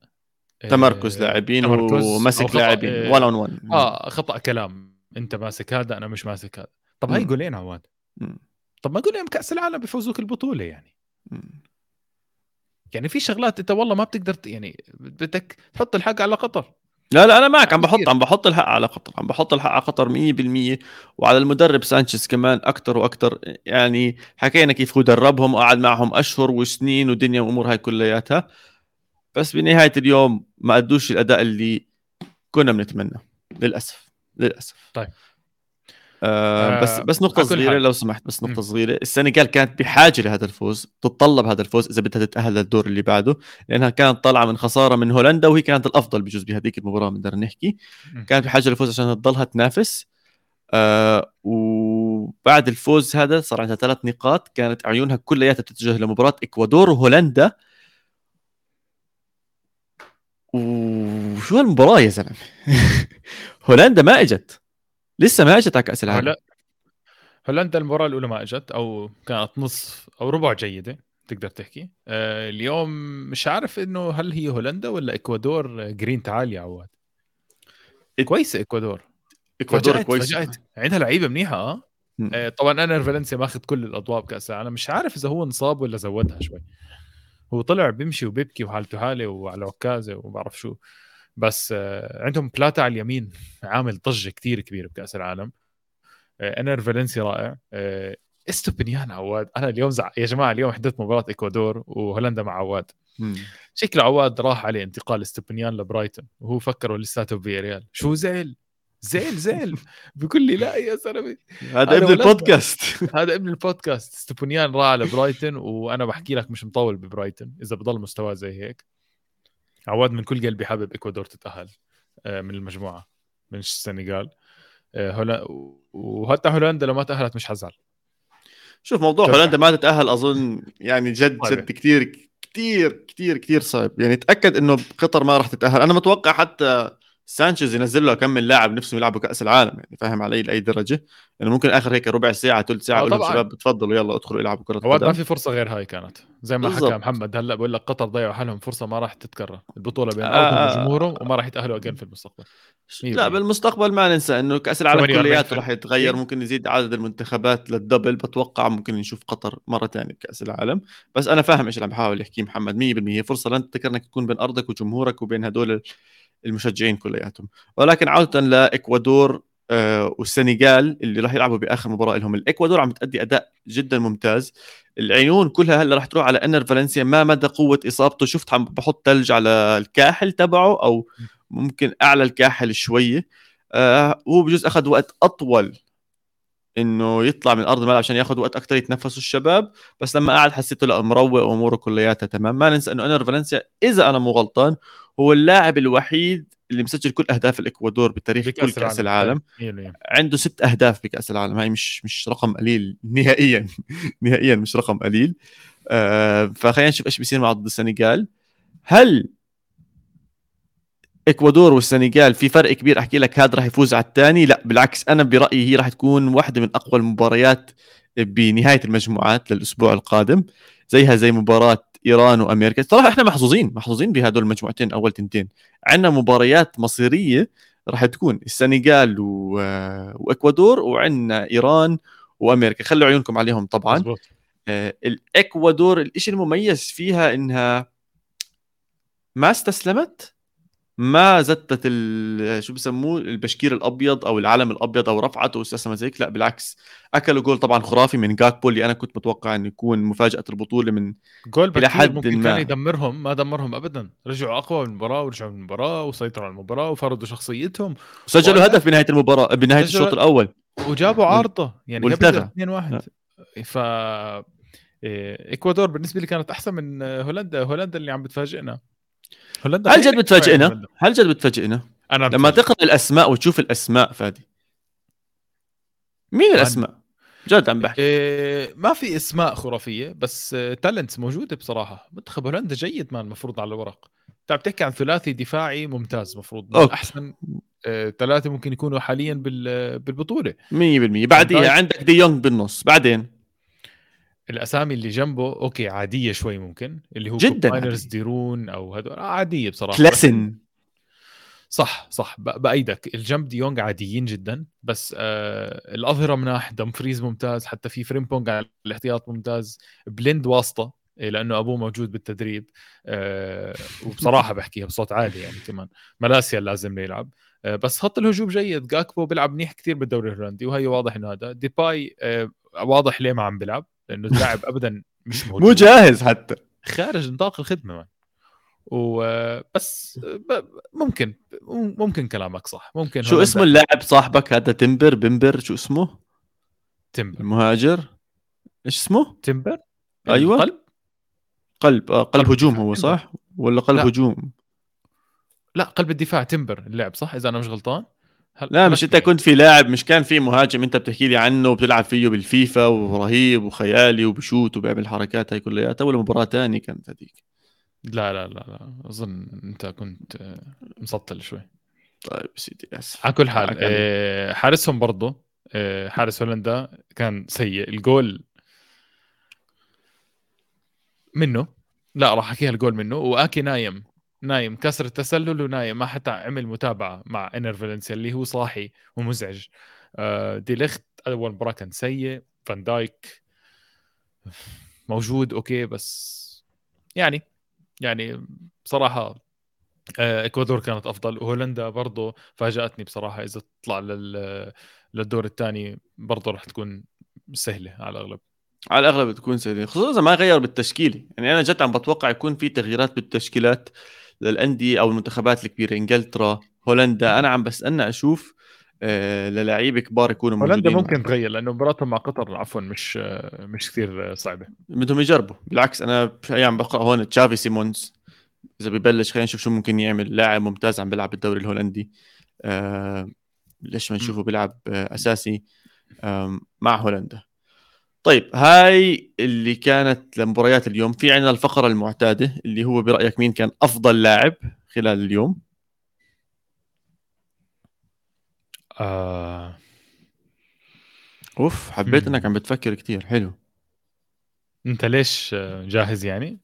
تمركز آه، لاعبين ومسك لاعبين. 1 on 1 آه خطأ كلام. أنت ماسك هذا أنا مش ماسك هذا. طب هاي جولين عواد. طب ما جولين كأس العالم بيفوزوك البطولة يعني. يعني في شغلات أنت والله ما بتقدر يعني بدك تحط الحق على قطر. لا لا أنا معك عم بحط عم بحط الحق على قطر عم بحط الحق على قطر 100% وعلى المدرب سانشيز كمان أكثر وأكثر يعني حكينا كيف هو دربهم وقعد معهم أشهر وسنين ودنيا وامور هاي كلياتها. بس بنهاية اليوم ما أدوش الأداء اللي كنا بنتمنى للأسف للأسف. طيب. آه بس آه، بس نقطة صغيرة لو سمحت بس نقطة صغيرة. السنغال كانت بحاجة لهذا الفوز تتطلب هذا الفوز إذا بدها تتأهل للدور اللي بعده لأنها كانت طالعة من خسارة من هولندا وهي كانت الأفضل بجوز بهذيك المباراة بنقدر نحكي. كانت بحاجة للفوز عشان تضلها تنافس. آه وبعد الفوز هذا صار عندها ثلاث نقاط كانت عيونها كلياتها تتجه لمباراة إكوادور وهولندا. وشو هالمباراة يا زلمة؟ *laughs* هولندا ما إجت. لسه ما اجت على كاس العالم هلا هولندا المباراة الأولى ما اجت أو كانت نصف أو ربع جيدة تقدر تحكي. آه اليوم مش عارف إنه هل هي هولندا ولا إكوادور جرين تعال يا عواد كويسة إكوادور. إكوادور كويسه عندها لعيبة منيحة آه, آه طبعا أنا فالنسيا ماخذ كل الأضواء بكأس العالم. مش عارف إذا هو انصاب ولا زودها شوي. هو طلع بيمشي وبيبكي وحالته حاله وعلى عكازة وما بعرف شو. بس آه، عندهم بلاتا على اليمين عامل ضجة كثير كبيرة بكأس العالم. آه، إنر فالنسيا رائع. آه، إستوبينيان عواد. أنا اليوم زع... يا جماعة اليوم حضرت مباراة إكوادور وهولندا مع عواد. شكله عواد راح عليه انتقال إستوبينيان لبرايتون. وهو فكره لساته ريال شو زعل؟ زعل زعل. *laughs* بيقول لي لا يا زلمه هذا ابن البودكاست. *laughs* هذا ابن البودكاست. إستوبينيان راح على برايتون وأنا بحكي لك مش مطول ببرايتون إذا بضل مستواه زي هيك. عواد من كل قلبي حابب إكوادور تتأهل آه، من المجموعة من السنغال. آه، هولا وحتى هولندا لو ما تأهلت مش حزعل شوف موضوع هولندا ما تتأهل أظن يعني جد جد كثير كثير كثير كثير صعب. يعني تأكد إنه قطر ما راح تتأهل. أنا متوقع حتى سانشيز ينزل له كم من لاعب نفسهم يلعبوا كأس العالم يعني فاهم علي لأي درجة؟ يعني ممكن آخر هيك ربع ساعة ثلث ساعة أقول لهم شباب تفضلوا يلا ادخلوا العبوا كرة قدم ما في فرصة غير هاي كانت. زي ما بالزبط. حكى محمد هلأ بقول لك قطر ضيعوا حالهم فرصة ما راح تتكرر. البطولة بين آه. وجمهورهم وما راح يتأهلوا اجين في المستقبل. لا بالمستقبل ما ننسى إنه كأس العالم كلياته راح يتغير ممكن يزيد عدد المنتخبات للدبل. بتوقع ممكن نشوف قطر مرة ثانية بكأس العالم. بس أنا فاهم إيش اللي عم بحاول يحكيه محمد 100% فرصة لن تذكر انك تكون بين أرضك وجمهورك وبين هدول المشجعين كلياتهم. ولكن عودة لاكوادور آه والسنغال اللي راح يلعبوا بآخر مباراة لهم. الإكوادور عم تأدي أداء جدا ممتاز. العيون كلها هلأ راح تروح على إنر فالنسيا. ما مدى قوة إصابته؟ شفت عم بحط ثلج على الكاحل تبعه أو ممكن أعلى الكاحل شوية آه هو بجوز أخذ وقت أطول إنه يطلع من أرض الملعب عشان ياخذ وقت أكثر يتنفسوا الشباب. بس لما قعد حسيته لأ مروق وأموره كلياتها تمام. ما ننسى إنه إنر فالنسيا إذا أنا مو غلطان هو اللاعب الوحيد اللي مسجل كل أهداف الإكوادور بتاريخ كل كأس العالم. عنده ست أهداف بكأس العالم. هاي مش مش رقم قليل. *laughs* نهائيا. نهائيا مش رقم قليل. آه فخلينا نشوف إيش بيصير مع ضد السنغال. هل إكوادور والسنغال في فرق كبير؟ أحكي لك هذا راح يفوز على الثاني. لا بالعكس أنا برأيي هي راح تكون واحدة من أقوى المباريات بنهاية المجموعات للأسبوع القادم. زيها زي مباراة إيران وأمريكا. صراحة إحنا محظوظين محظوظين بهدول المجموعتين أول تنتين. عندنا مباريات مصيرية راح تكون السنغال و... وإكوادور وعندنا إيران وأمريكا. خلوا عيونكم عليهم طبعا. مزبوط. آه الإكوادور الشيء المميز فيها إنها ما استسلمت ما زتت ال- شو بسموه البشكير الأبيض أو العلم الأبيض أو رفعته واستسلمت زيك؟ لا بالعكس. اكلوا جول طبعا خرافي من جاكبو اللي أنا كنت متوقع إنه يكون مفاجأة البطولة من جول بكير حد ممكن ما. كان يدمرهم ما دمرهم ابدا. رجعوا أقوى من المباراة ورجعوا من المباراة وسيطروا على المباراة وفرضوا شخصيتهم سجلوا وأنا- هدف بنهاية المباراة بنهاية سجلوا- الشوط الأول. وجابوا عارضة يعني. قبل 2 1 ف إيه، إكوادور بالنسبة لي كانت أحسن من هولندا هولندا اللي عم بتفاجئنا. هولندا هل جد بتفاجئنا. هل جد بتفاجئنا؟ أنا لما. تقرأ الأسماء وتشوف الأسماء فادي. مين الأسماء؟ جد عم بحكي. إيه ما في أسماء خرافية بس talents موجودة بصراحة. منتخب هولندا جيد ما المفروض على الورق. انت عم تحكي عن ثلاثي دفاعي ممتاز مفروض من okay. أحسن آه، ثلاثة ممكن يكونوا حاليا بال- بالبطولة. 100% بعديها. عندك دي يونغ بالنص. بعدين؟ الأسامي اللي جنبه okay عادية شوي ممكن اللي هو جداً عادية. دي رون أو هدول آه، عادية بصراحة كلاسن. صح صح بأيدك. الجنب ديونج عاديين جدا بس آه الأظهرة مناح دمفريز ممتاز حتى في فريمبونج على الاحتياط ممتاز. بليند واسطة إيه، لأنه أبوه موجود بالتدريب آه وبصراحة بحكيها بصوت عالي يعني كمان. ملاسيا لازم يلعب آه بس خط الهجوم جيد. جاكبو بيلعب منيح كثير بالدوري الهولندي وهي واضح إنه هذا. ديباي آه واضح ليه ما عم بيلعب. لأنه اللاعب ابدا مش موجود. مو جاهز حتى. خارج نطاق الخدمة. مان وبس ممكن ممكن كلامك صح. ممكن شو اسمه اللاعب صاحبك هذا؟ تمبر بمبر شو اسمه؟ تمبر المهاجر. إيش اسمه؟ تمبر أيوة. القلب قلب آه قلب قلب هجوم. هو صح؟ ولا قلب لا. هجوم؟ لا قلب الدفاع تمبر اللعب صح؟ إذا أنا مش غلطان. هل... لا مش انت كنت في لاعب مش كان في مهاجم انت بتحكي لي عنه وبتلعب فيه بالفيفا ورهيب وخيالي وبشوت وبيعمل حركات هاي كلياتها ولا مباراة ثانية كانت هذيك. لا لا لا لا. أظن أنت كنت آه، مسطل شوي. طيب سيدي آسف. على كل حال. آه، حارسهم برضه آه، حارس هولندا كان سيء. الجول منه. لا راح أحكيها الجول منه. وآكي نايم. نايم كسر التسلل ونايم ما حتى عمل متابعة مع إنر فالنسيا اللي هو صاحي ومزعج. آه، دي ليخت أول مباراة كان سيء فان دايك موجود okay بس يعني يعني بصراحة آه، إكوادور كانت أفضل. وهولندا برضه فاجأتني بصراحة إذا تطلع لل للدور الثاني برضه راح تكون سهلة على الأغلب. على الأغلب بتكون سهلة خصوصا إذا ما غير بالتشكيلة. يعني أنا جد عم بتوقع يكون في تغييرات بالتشكيلات. للأندية أو المنتخبات الكبيرة إنجلترا هولندا. أنا عم بستنى أشوف آه للاعيبة كبار يكونوا هولندا موجودين ممكن تغير لأنه مباراتهم مع قطر عفوا مش آه، مش كثير صعبة. بدهم يجربوا. بالعكس أنا في عم بقرأ هون تشافي سيمونز. إذا ببلش خلينا نشوف شو ممكن يعمل لاعب ممتاز عم بيلعب بالدوري الهولندي. آه ليش ما نشوفه بيلعب آه أساسي آه مع هولندا. طيب هاي اللي كانت لمباريات اليوم. في عندنا الفقرة المعتادة اللي هو برأيك مين كان أفضل لاعب خلال اليوم؟ آه. أوف حبيت مم. إنك عم بتفكر كتير. حلو. أنت ليش جاهز يعني؟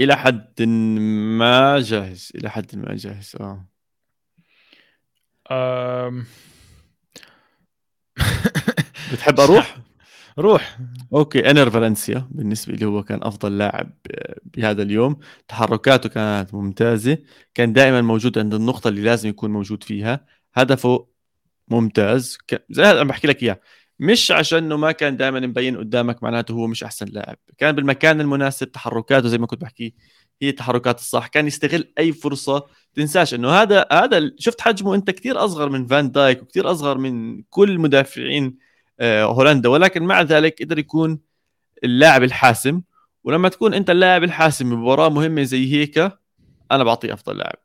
إلى حد ما جاهز إلى حد ما جاهز آه. آم... بتحب أروح؟ *laughs* روح. أوكي انر فالنسيا بالنسبة لي هو كان أفضل لاعب بهذا اليوم. تحركاته كانت ممتازة كان دائما موجود عند النقطة اللي لازم يكون موجود فيها. هدفه ممتاز. ك... زي هذا عم بحكي لك إياه. مش عشان إنه ما كان دائما مبين قدامك معناته هو مش أحسن لاعب. كان بالمكان المناسب تحركاته زي ما كنت بحكي هي التحركات الصح. كان يستغل أي فرصة تنساش. إنه هذا هذا شفت حجمه أنت كثير أصغر من فان دايك وكثير أصغر من كل مدافعين آه، هولندا. ولكن مع ذلك قدر يكون اللاعب الحاسم. ولما تكون أنت اللاعب الحاسم بمباراة مهمة زي هيك أنا بعطيه أفضل لاعب.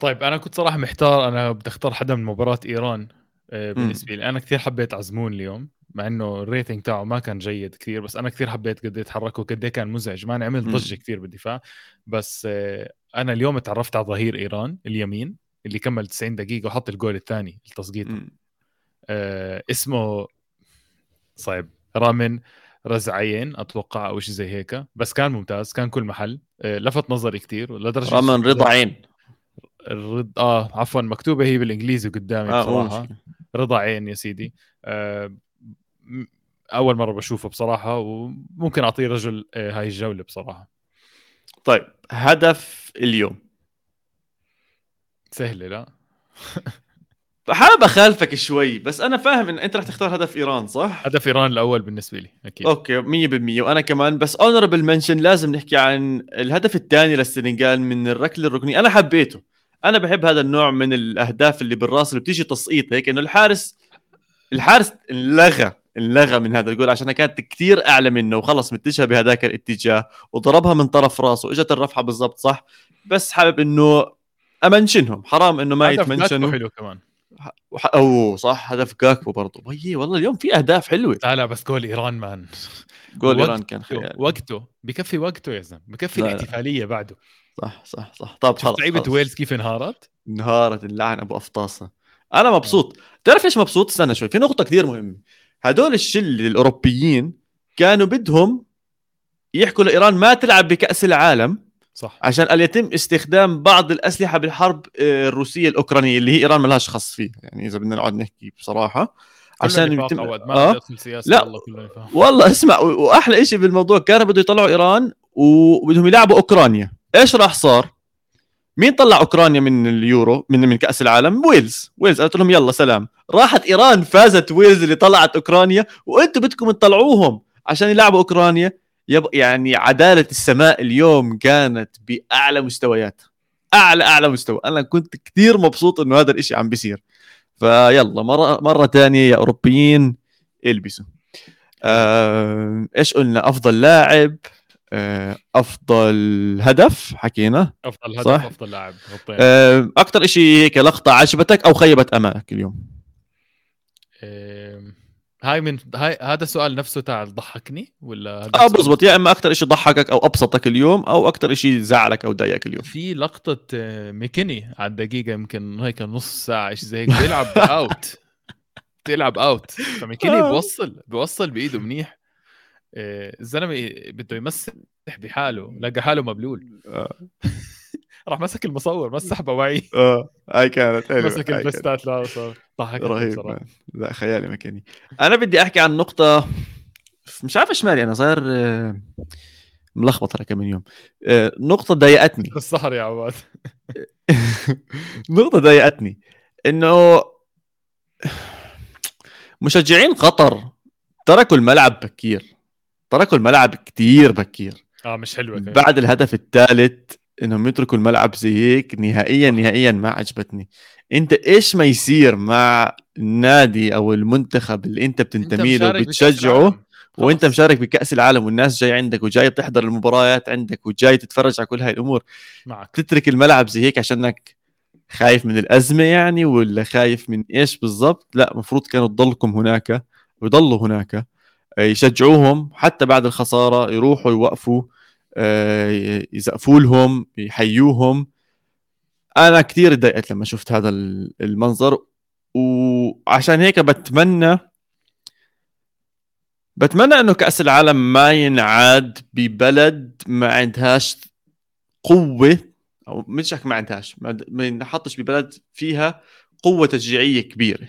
طيب أنا كنت صراحة محتار. أنا بدي أختار حدا من مباراة إيران آه، بالنسبة لي. أنا كثير حبيت عزمون اليوم مع إنه ال rating تاعه ما كان جيد كثير بس أنا كثير حبيت قد إيه تحرك وقد إيه كان مزعج. ما عمل. ضجة كثير بالدفاع. بس آه، أنا اليوم تعرفت على ظهير إيران اليمين اللي كمل 90 دقيقة وحط الجول الثاني التسقيط. آه اسمه صعب. رامين رزعين أتوقع أو شيء زي هيك. بس كان ممتاز كان كل محل. آه لفت نظري كثير لدرجه رامن رضا عين. الرض آه عفوا مكتوبة هي بالإنجليزي قدامي مو بصراحة. رضا عين يا سيدي. آه أول مرة بشوفه بصراحة وممكن أعطيه رجل آه هاي الجولة بصراحة. طيب هدف اليوم. سهلة لا. *laughs* حابب أخالفك شوي بس أنا فاهم إن أنت رح تختار هدف إيران صح؟ هدف إيران الأول بالنسبة لي أكيد. okay 100% وأنا كمان بس honorable mention لازم نحكي عن الهدف الثاني للسنغال من الركله الركنيه أنا حبيته. أنا بحب هذا النوع من الأهداف اللي بالرأس اللي بتيجي تسقيط هيك إنه الحارس الحارس انلغى انلغى من هذا الجول عشان كانت كثير أعلى منه وخلص متجهه بهذاك الاتجاه وضربها من طرف راسه اجت الرفعة بالضبط صح؟ بس حابب إنه أمنشنهم حرام إنه ما يتمنشنوا. حلو كمان. أوه صح هدف جاكبو برضه وي والله اليوم في أهداف حلوة. لا لا بس جول إيران man. جول إيران كان خيال. وقته بكفي وقته يا زلمة. بكفي الاحتفالية بعده. صح صح صح. طب خلص لعيبة ويلز كيف انهارت؟ انهارت اللعن أبو أفطاسة. أنا مبسوط. تعرف ليش مبسوط؟ استنى شوي. في نقطة كثير مهمة. هدول الشله الأوروبيين كانوا بدهم يحكوا لإيران ما تلعب بكأس العالم صح. عشان قال يتم استخدام بعض الأسلحة بالحرب آه، الروسية الأوكرانية اللي هي إيران ما لهاش خص فيه يعني إذا بدنا نقعد نحكي بصراحة. عشان يتم ما آه؟ لا. والله, والله اسمع وأحلى شيء بالموضوع كانوا بده يطلعوا إيران وبدهم يلعبوا أوكرانيا. إيش راح صار؟ مين طلع أوكرانيا من اليورو من من كأس العالم؟ ويلز. ويلز قالت لهم يلا سلام. راحت إيران فازت ويلز اللي طلعت أوكرانيا وأنتم بدكم تطلعوهم عشان يلعبوا أوكرانيا. يب... يعني عدالة السماء اليوم كانت بأعلى مستويات. أعلى أعلى مستوى. أنا كنت كثير مبسوط إنه هذا الإشي عم بيصير. فيلا مرة مرة ثانية يا أوروبيين البسوا. آه... إيش قلنا؟ أفضل لاعب آه... أفضل هدف حكينا؟ أفضل هدف صح؟ أفضل لاعب. آه... أكثر شيء هيك لقطة عجبتك أو خيبت امالك اليوم؟ آه... هاي من هاي هذا السؤال نفسه تاع ضحكني ولا آه بزبط. يا إما أكثر شيء ضحكك أو أبسطك اليوم أو أكثر شيء زعلك أو ضايقك اليوم. في لقطة آه، ميكيني على الدقيقة يمكن هيك نص ساعة شيء زي هيك بيلعب *laughs* out بيلعب out فميكيني آه. بوصل بوصل بإيده منيح. آه، الزلمة بده يمسح بحاله لقى حاله مبلول. راح مسك المصور مسح بواعيه *laughs* آه هاي كانت حلوة مسك البستات لا صار ضحك رهيب لا خيالي مكاني. أنا بدي أحكي عن نقطة مش عارف إيش مالي أنا صاير آه، ملخبط على كم يوم. آه، نقطة ضايقتني. *laughs* السهر يا عواد. *laughs* نقطة ضايقتني إنه مشجعين قطر تركوا الملعب بكير تركوا الملعب كتير بكير. آه مش حلوة بعد الهدف الثالث إنهم يتركوا الملعب زي هيك نهائيا نهائيا ما عجبتني. أنت إيش ما يصير مع النادي أو المنتخب اللي أنت بتنتمي له وبتشجعه وأنت مشارك بكأس العالم والناس جاي عندك وجاي تحضر المباريات عندك وجاي تتفرج على كل هاي الأمور. معك. تترك الملعب زي هيك عشانك خايف من الأزمة يعني ولا خايف من إيش بالضبط؟ لا المفروض كانوا تضلكم هناك ويضلوا هناك يشجعوهم حتى بعد الخسارة يروحوا يوقفوا يزقفوا لهم يحيوهم. أنا كثير تضايقت لما شفت هذا المنظر وعشان هيك بتمنى بتمنى إنه كأس العالم ما ينعاد ببلد ما عندهاش قوة أو مش ما عندهاش ما ينحطش ببلد فيها قوة تشجيعية كبيرة.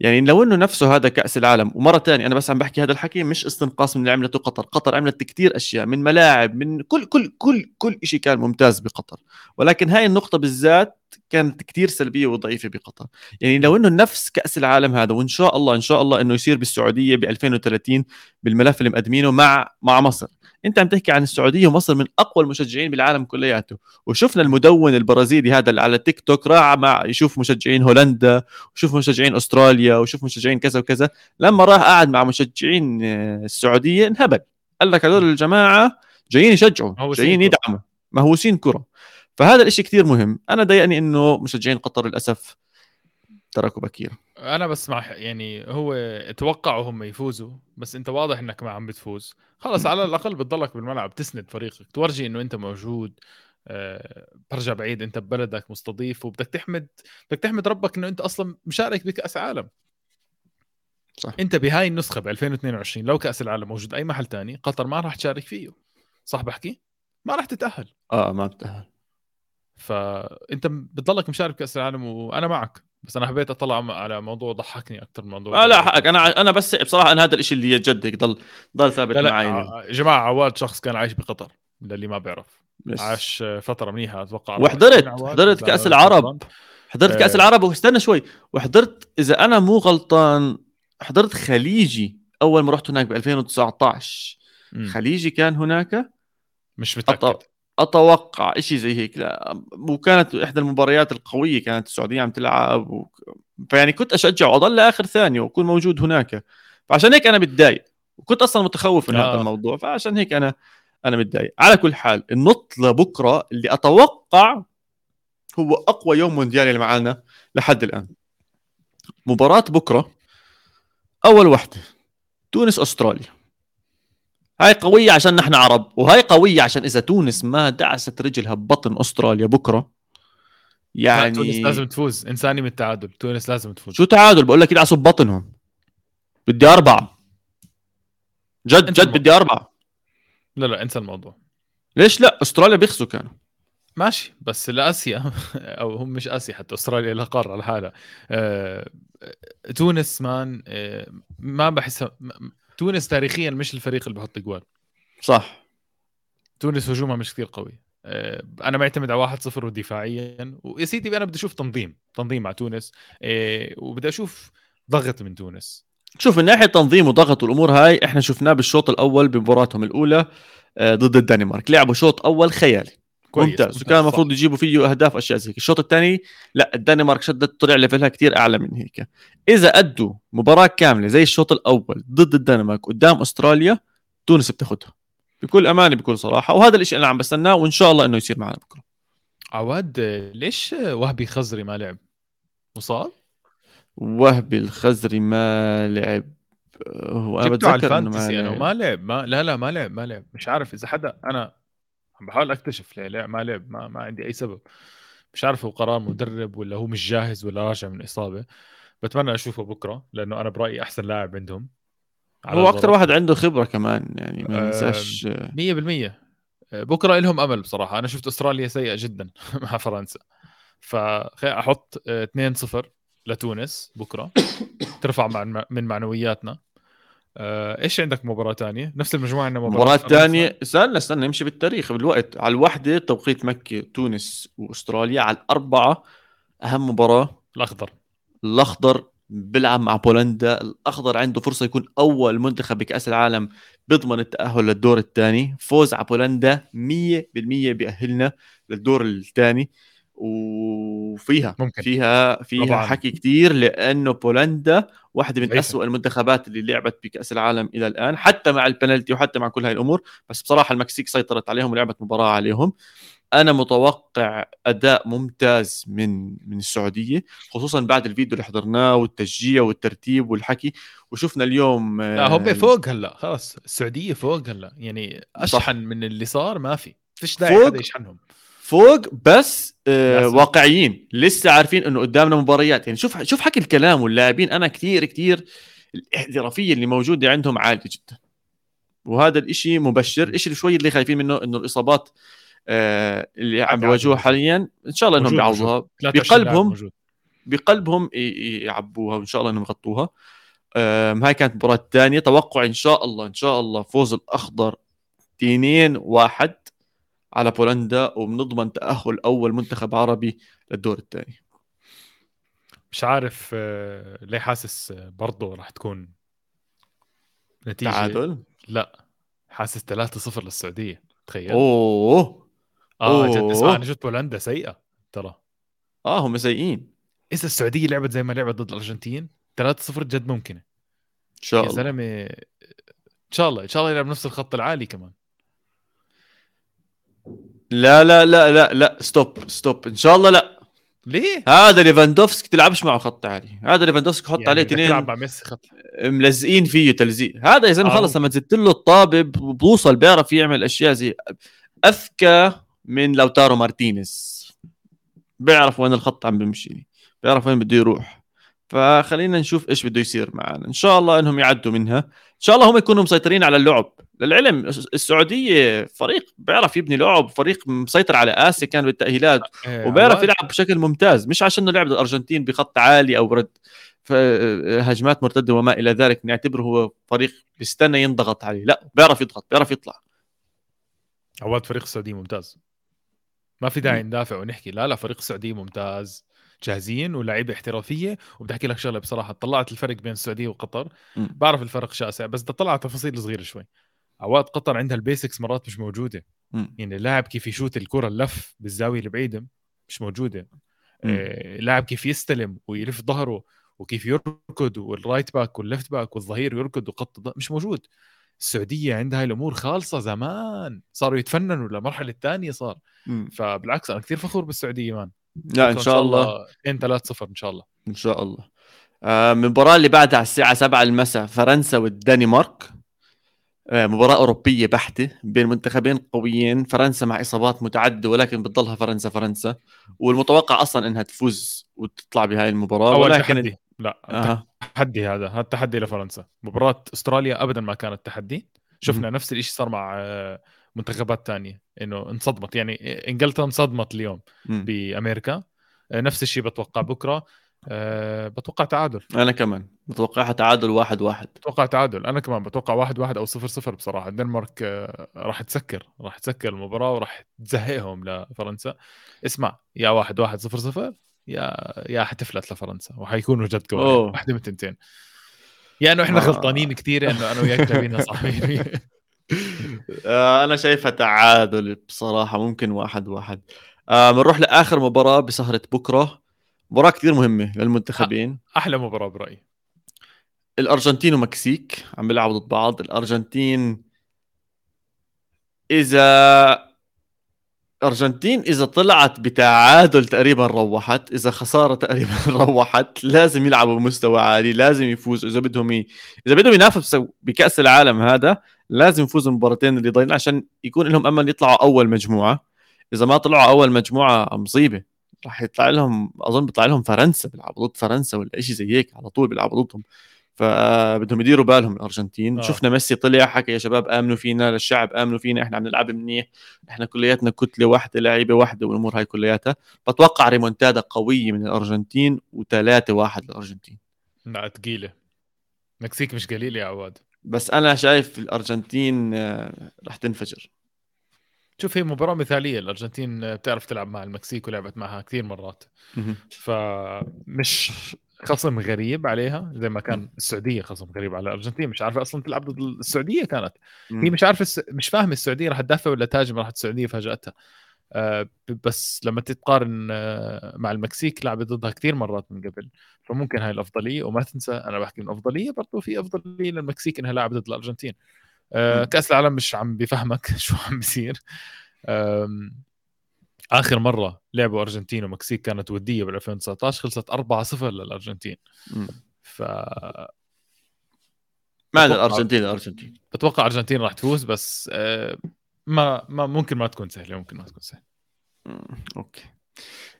يعني لو إنه نفسه هذا كأس العالم ومرة ثانية أنا بس عم بحكي هذا الحكي مش استنقاص من اللي عملته قطر قطر عملت كثير أشياء من ملاعب من كل كل كل كل شيء كان ممتاز بقطر. ولكن هاي النقطة بالذات كانت كثير سلبية وضعيفة بقطر. يعني لو إنه نفس كأس العالم هذا وإن شاء الله إن شاء الله إنه يصير بالسعودية ب 2030 بالملف اللي مقدمينه مع مع مصر. أنت عم تحكي عن السعودية ومصر من أقوى المشجعين بالعالم كلياته. وشفنا المدون البرازيلي هذا على تيك توك راح مع يشوف مشجعين هولندا وشوف مشجعين أستراليا وشوف مشجعين كذا وكذا. لما راح قعد مع مشجعين آه، السعودية انهبل. قال لك هذول الجماعة جايين يشجعوا جايين يدعموا. مهووسين كرة. فهذا الإشي كثير مهم. أنا ضايقني إنه مشجعين قطر للأسف تركوا بكير. أنا بس مع يعني هو توقعوا هم يفوزوا بس أنت واضح إنك ما عم بتفوز. خلص على الأقل بتضلك بالملعب تسند فريقك تورجي إنه أنت موجود أه برجع بعيد أنت ببلدك مستضيف وبدك تحمد بدك تحمد ربك إنه أنت أصلا مشارك بكأس عالم. صح. أنت بهاي النسخة ب 2022 لو كأس العالم موجود أي محل تاني قطر ما راح تشارك فيه. صح بحكي؟ ما راح تتأهل. آه ما بتأهل. فأنت بتضلك مشارك بكأس العالم وأنا معك بس أنا حبيت أطلع على موضوع ضحكني أكثر من موضوع آه لا حقك. أنا أنا بس بصراحة أنا هذا الشيء اللي جد ضل ضل ثابت معي. يا جماعة عواد شخص كان عايش بقطر للي ما بيعرف. بس. عاش فترة منيحة أتوقع. وحضرت حضرت كأس العرب. غلطان. حضرت آه. كاس العرب واستنى شوي. وحضرت إذا أنا مو غلطان حضرت خليجي أول ما رحت هناك ب 2019 مم. خليجي كان هناك؟ مش متأكد. أتوقع شيء زي هيك لا. وكانت إحدى المباريات القوية كانت السعودية عم تلعب و... فيعني كنت أشجع وأضل لآخر ثانية وأكون موجود هناك. فعشان هيك أنا متضايق وكنت أصلا متخوف من آه. هذا الموضوع فعشان هيك أنا أنا متضايق. على كل حال النط لبكرة اللي أتوقع هو أقوى يوم مونديالي اللي معانا لحد الآن. مباراة بكرة أول وحده تونس أستراليا. هاي قوية عشان نحن عرب وهاي قوية عشان إذا تونس ما دعست رجلها ببطن أستراليا بكرة يعني تونس لازم تفوز. انسيني من التعادل تونس لازم تفوز. شو تعادل؟ بقول لك يدعسوا ببطنهم. بدي أربعة جد جد بدي أربعة لا لا انسى الموضوع. ليش لا؟ أستراليا بيخسوا كانوا. ماشي بس لآسيا *laughs* أو هم مش آسيا حتى أستراليا لها قارة لحالها. آه، تونس man آه، ما بحسها تونس تاريخيا مش الفريق اللي بحط اجوال صح. تونس هجومها مش كثير قوي. آه، أنا معتمد على 1-0 ودفاعيا. ويا سيدي أنا بدي أشوف تنظيم تنظيم مع تونس. آه، وبدي أشوف ضغط من تونس. شوف من ناحية تنظيم وضغط والأمور هاي إحنا شفناه بالشوط الأول بمباراتهم الأولى آه، ضد الدنمارك. لعبوا شوط أول خيالي. كويس، ممتاز. وكان. المفروض يجيبوا فيه أهداف أشياء زي هيك الشوط الثاني لا الدنمارك شدت طلع level ها كتير أعلى من هيك. إذا أدوا مباراة كاملة زي الشوط الأول ضد الدنمارك قدام أستراليا تونس بتاخذها بكل أمانة بكل صراحة. وهذا الشيء أنا عم بستناه وإن شاء الله إنه يصير معنا بكرة. عواد ليش وهبي خزري ما لعب؟ مصاب؟ وهبي الخزري ما لعب. هو أنا على بتذكر إنه ما أنا لعب. ما لعب ما لا لا ما لعب ما لعب. مش عارف إذا حدا أنا عم بحاول أكتشف ليه ما لعب ما, ما عندي أي سبب. مش عارف هو قرار مدرب ولا هو مش جاهز ولا راجع من إصابة. بتمنى أشوفه بكرة لأنه أنا برأيي أحسن لاعب عندهم. هو أكثر. واحد عنده خبرة كمان يعني ما ننساش. آه، 100% بكرة لهم أمل بصراحة. أنا شفت أستراليا سيئة جدا *laughs* مع فرنسا. فخليني أحط آه، 2-0 لتونس بكرة. ترفع من معنوياتنا. آه، إيش عندك مباراة تانية نفس المجموعة عندنا مباراة مباراة. ثانية استنى استنى نمشي بالتاريخ بالوقت. على الوحدة توقيت مكة تونس وأستراليا على الأربعة أهم مباراة الأخضر. الأخضر بيلعب مع بولندا. الأخضر عنده فرصة يكون أول منتخب بكأس العالم بيضمن التأهل للدور الثاني. فوز على بولندا 100% بيأهلنا للدور الثاني. وفيها ممكن. فيها فيها طبعاً. حكي كتير لأنه بولندا واحدة من. أسوأ المنتخبات اللي لعبت بكأس العالم إلى الآن حتى مع البنالتي وحتى مع كل هاي الأمور بس بصراحة المكسيك سيطرت عليهم ولعبت مباراة عليهم أنا متوقع أداء ممتاز من من السعودية خصوصا بعد الفيديو اللي حضرناه والتشجيع والترتيب والحكي وشفنا اليوم لا آه، هم فوق هلأ خلاص السعودية فوق هلأ يعني أشحن من اللي صار ما في فيش داعي. حدا يشحنهم فوق بس آه لازم. واقعيين. لسه عارفين إنه قدامنا مباريات. يعني شوف شوف حكي الكلام واللاعبين. أنا كثير كثير الاحترافية اللي موجودة عندهم عالية جدا. وهذا الإشي مبشر. الشيء شوي اللي خايفين منه إنه الإصابات آه اللي عم بيواجهوها. حاليا إن شاء الله إنهم بيعوضوها 23 لاعب بقلبهم. بقلبهم يعبوها وإن شاء الله إنهم يغطوها. هاي كانت المباراه الثانية توقع إن شاء الله إن شاء الله فوز الأخضر 2 1 على بولندا وبنضمن تأهل أول منتخب عربي للدور الثاني. مش عارف آه، ليه حاسس آه، برضه راح تكون نتيجة؟ تعادل؟ لا حاسس 3-0 للسعودية تخيل. أوه. آه جد أوه. اسمع أنا شفت بولندا سيئة ترى. آه هم سيئين. إذا السعودية لعبت زي ما لعبت ضد الأرجنتين 3-0 جد ممكنة. إن شاء يا الله. زلمة إن شاء الله إن شاء الله يلعب نفس الخط العالي كمان. لا لا لا لا لا stop stop. إن شاء الله لا. ليه؟ هذا ليفاندوفسكي تلعبش معه خط عالي. هذا ليفاندوفسكي حط يعني عليه اثنين تلعب مع ميسي خط. ملزقين فيه تلزيق. هذا يا زلمه خلص لما زتيت له الطابة بوصل بيعرف يعمل أشياء زي أذكى من لوتارو مارتينيز. بيعرف وين الخط عم بيمشي. بيعرف وين بده يروح. فخلينا نشوف إيش بده يصير معنا. إن شاء الله إنهم يعدوا منها. إن شاء الله هم يكونوا مسيطرين على اللعب. للعلم السعودية فريق بيعرف يبني لعب فريق مسيطر على آسيا كان بالتأهيلات آه، وبيعرف يلعب بشكل ممتاز مش عشان لعب الأرجنتين بخط عالي أو برد ف- هجمات مرتدة وما إلى ذلك نعتبره هو فريق بيستنى ينضغط عليه لا بيعرف يضغط بيعرف يطلع. عواد فريق السعوديه ممتاز. ما في داعي ندافع ونحكي لا لا فريق السعوديه ممتاز جاهزين ولاعيبة احترافية. وبدي احكي لك شغلة بصراحة طلعت الفرق بين السعودية وقطر. بعرف الفرق شاسع بس بدي أطلع على تفاصيل صغيرة شوي. أوقات قطر عندها البيسكس مرات مش موجودة. م. يعني اللاعب كيف يشوت الكرة اللف بالزاوية البعيدة مش موجودة. آه، لاعب كيف يستلم ويلف ظهره وكيف يركض وال right back وال left back والظهير يركض وقط مش موجود. السعودية عندها هاي الأمور خالصة زمان. صاروا يتفننوا لمرحلة ثانية صار. م. فبالعكس أنا كثير فخور بالسعودية man. لا إن شاء الله. 2 3 0 إن شاء الله. إن شاء الله. آه، المباراة اللي بعدها على الساعة 7 المساء فرنسا والدنمارك آه، مباراة أوروبية بحتة بين منتخبين قويين فرنسا مع إصابات متعددة ولكن بتضلها فرنسا فرنسا. والمتوقع أصلا إنها تفوز وتطلع بهاي المباراة أول ولكن تحدي. لا أها. تحدي هذا هذا تحدي لفرنسا. مباراة أستراليا ابدا ما كانت تحدي. شفنا نفس الشيء صار مع آه، منتخبات تانية إنه انصدمت. يعني إنجلترا انصدمت اليوم مم. بأمريكا. آه، نفس الشيء بتوقع بكرة. أه بتوقع تعادل. أنا كمان. بتوقعها تعادل واحد واحد. بتوقع تعادل. أنا كمان بتوقع واحد واحد أو صفر صفر بصراحة. الدنمارك آه، راح تسكر. راح تسكر المباراة وراح تزهقهم لفرنسا. اسمع يا واحد واحد صفر صفر يا يا حتفلت لفرنسا. وحيكونوا جد. قوي واحدة من التنتين. يا إنه إحنا آه. غلطانين كثير إنه أنا وياك جايبينها *laughs* صاحبين آه، أنا شايفها تعادل بصراحة. ممكن واحد واحد. آه، بنروح لآخر مباراة بسهرة بكرة مباراة كثير مهمة للمنتخبين. أحلى مباراة برأيي. الأرجنتين ومكسيك عم بيلعبوا ضد بعض. الأرجنتين إذا الأرجنتين إذا طلعت بتعادل تقريبا روحت إذا خسارة تقريبا *laughs* روحت لازم يلعبوا بمستوى عالي لازم يفوزوا. إذا بدهم ي... إذا بدهم ينافسوا بكأس العالم هذا لازم يفوزوا المباراتين اللي ضايلين عشان يكون لهم أمل يطلعوا أول مجموعة. إذا ما طلعوا أول مجموعة مصيبة. راح يطلع لهم أظن بيطلع لهم فرنسا بيلعبوا ضد فرنسا ولا شيء زي هيك على طول بيلعبوا ضدهم. فبدهم يديروا بالهم الأرجنتين. آه. شفنا ميسي طلع حكى يا شباب آمنوا فينا للشعب آمنوا فينا إحنا عم نلعب منيح إحنا كلياتنا كتلة واحدة لعيبة واحدة والأمور هاي كلياتها. بتوقع ريمونتادا قوية من الأرجنتين وثلاثة واحد للأرجنتين. لا ثقيله مكسيك مش قليل يا عواد. بس أنا شايف الأرجنتين آه، رح تنفجر. شوف هي مباراة مثالية الأرجنتين بتعرف تلعب مع المكسيك ولعبت معها كثير مرات. فمش خصم غريب عليها زي ما كان السعودية خصم غريب على الأرجنتين مش عارفة أصلا تلعب ضد السعودية كانت هي. مش عارفة الس... مش فاهمة السعودية راح تدافع ولا تهاجم راح السعودية فاجأتها آه بس لما تتقارن آه مع المكسيك لعبت ضدها كثير مرات من قبل فممكن هاي الأفضلية وما تنسى أنا بحكي من أفضلية برضو في أفضلية للمكسيك إنها لعبت ضد الأرجنتين. كأس العالم مش عم بفهمك *laughs* شو عم بيصير. آخر مرة لعبوا أرجنتين ومكسيك كانت ودية بال 2019 خلصت 4-0 للأرجنتين. ف ما الارجنتين الأرجنتين. بتوقع أرجنتين راح تفوز بس آه، ما ما ممكن ما تكون سهلة ممكن ما تكون سهلة. okay.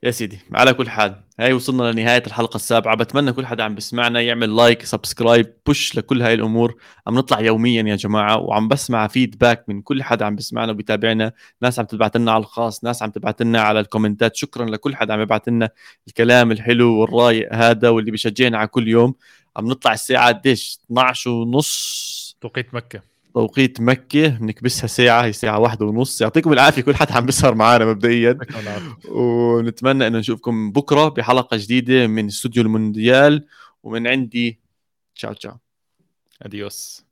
يا سيدي على كل حال هاي وصلنا لنهاية الحلقة السابعة. بتمنى كل حدا عم بسمعنا يعمل like subscribe push لكل هاي الأمور. عم نطلع يوميا يا جماعة وعم بسمع feedback من كل حدا عم بسمعنا وبيتابعنا. ناس عم تبعت لنا على الخاص ناس عم تبعت لنا على الكومنتات. شكرا لكل حدا عم يبعت لنا الكلام الحلو والرايق هذا واللي بيشجعنا على كل يوم. عم نطلع الساعة قديش؟ 12 ونص. توقيت مكة. توقيت مكة بنكبسها ساعة هي ساعة واحدة ونص. يعطيكم العافية كل حدا عم بيسهر معنا مبدئيا. ونتمنى إنه نشوفكم بكرة بحلقة جديدة من استوديو المونديال. ومن عندي تشاو تشاو. اديوس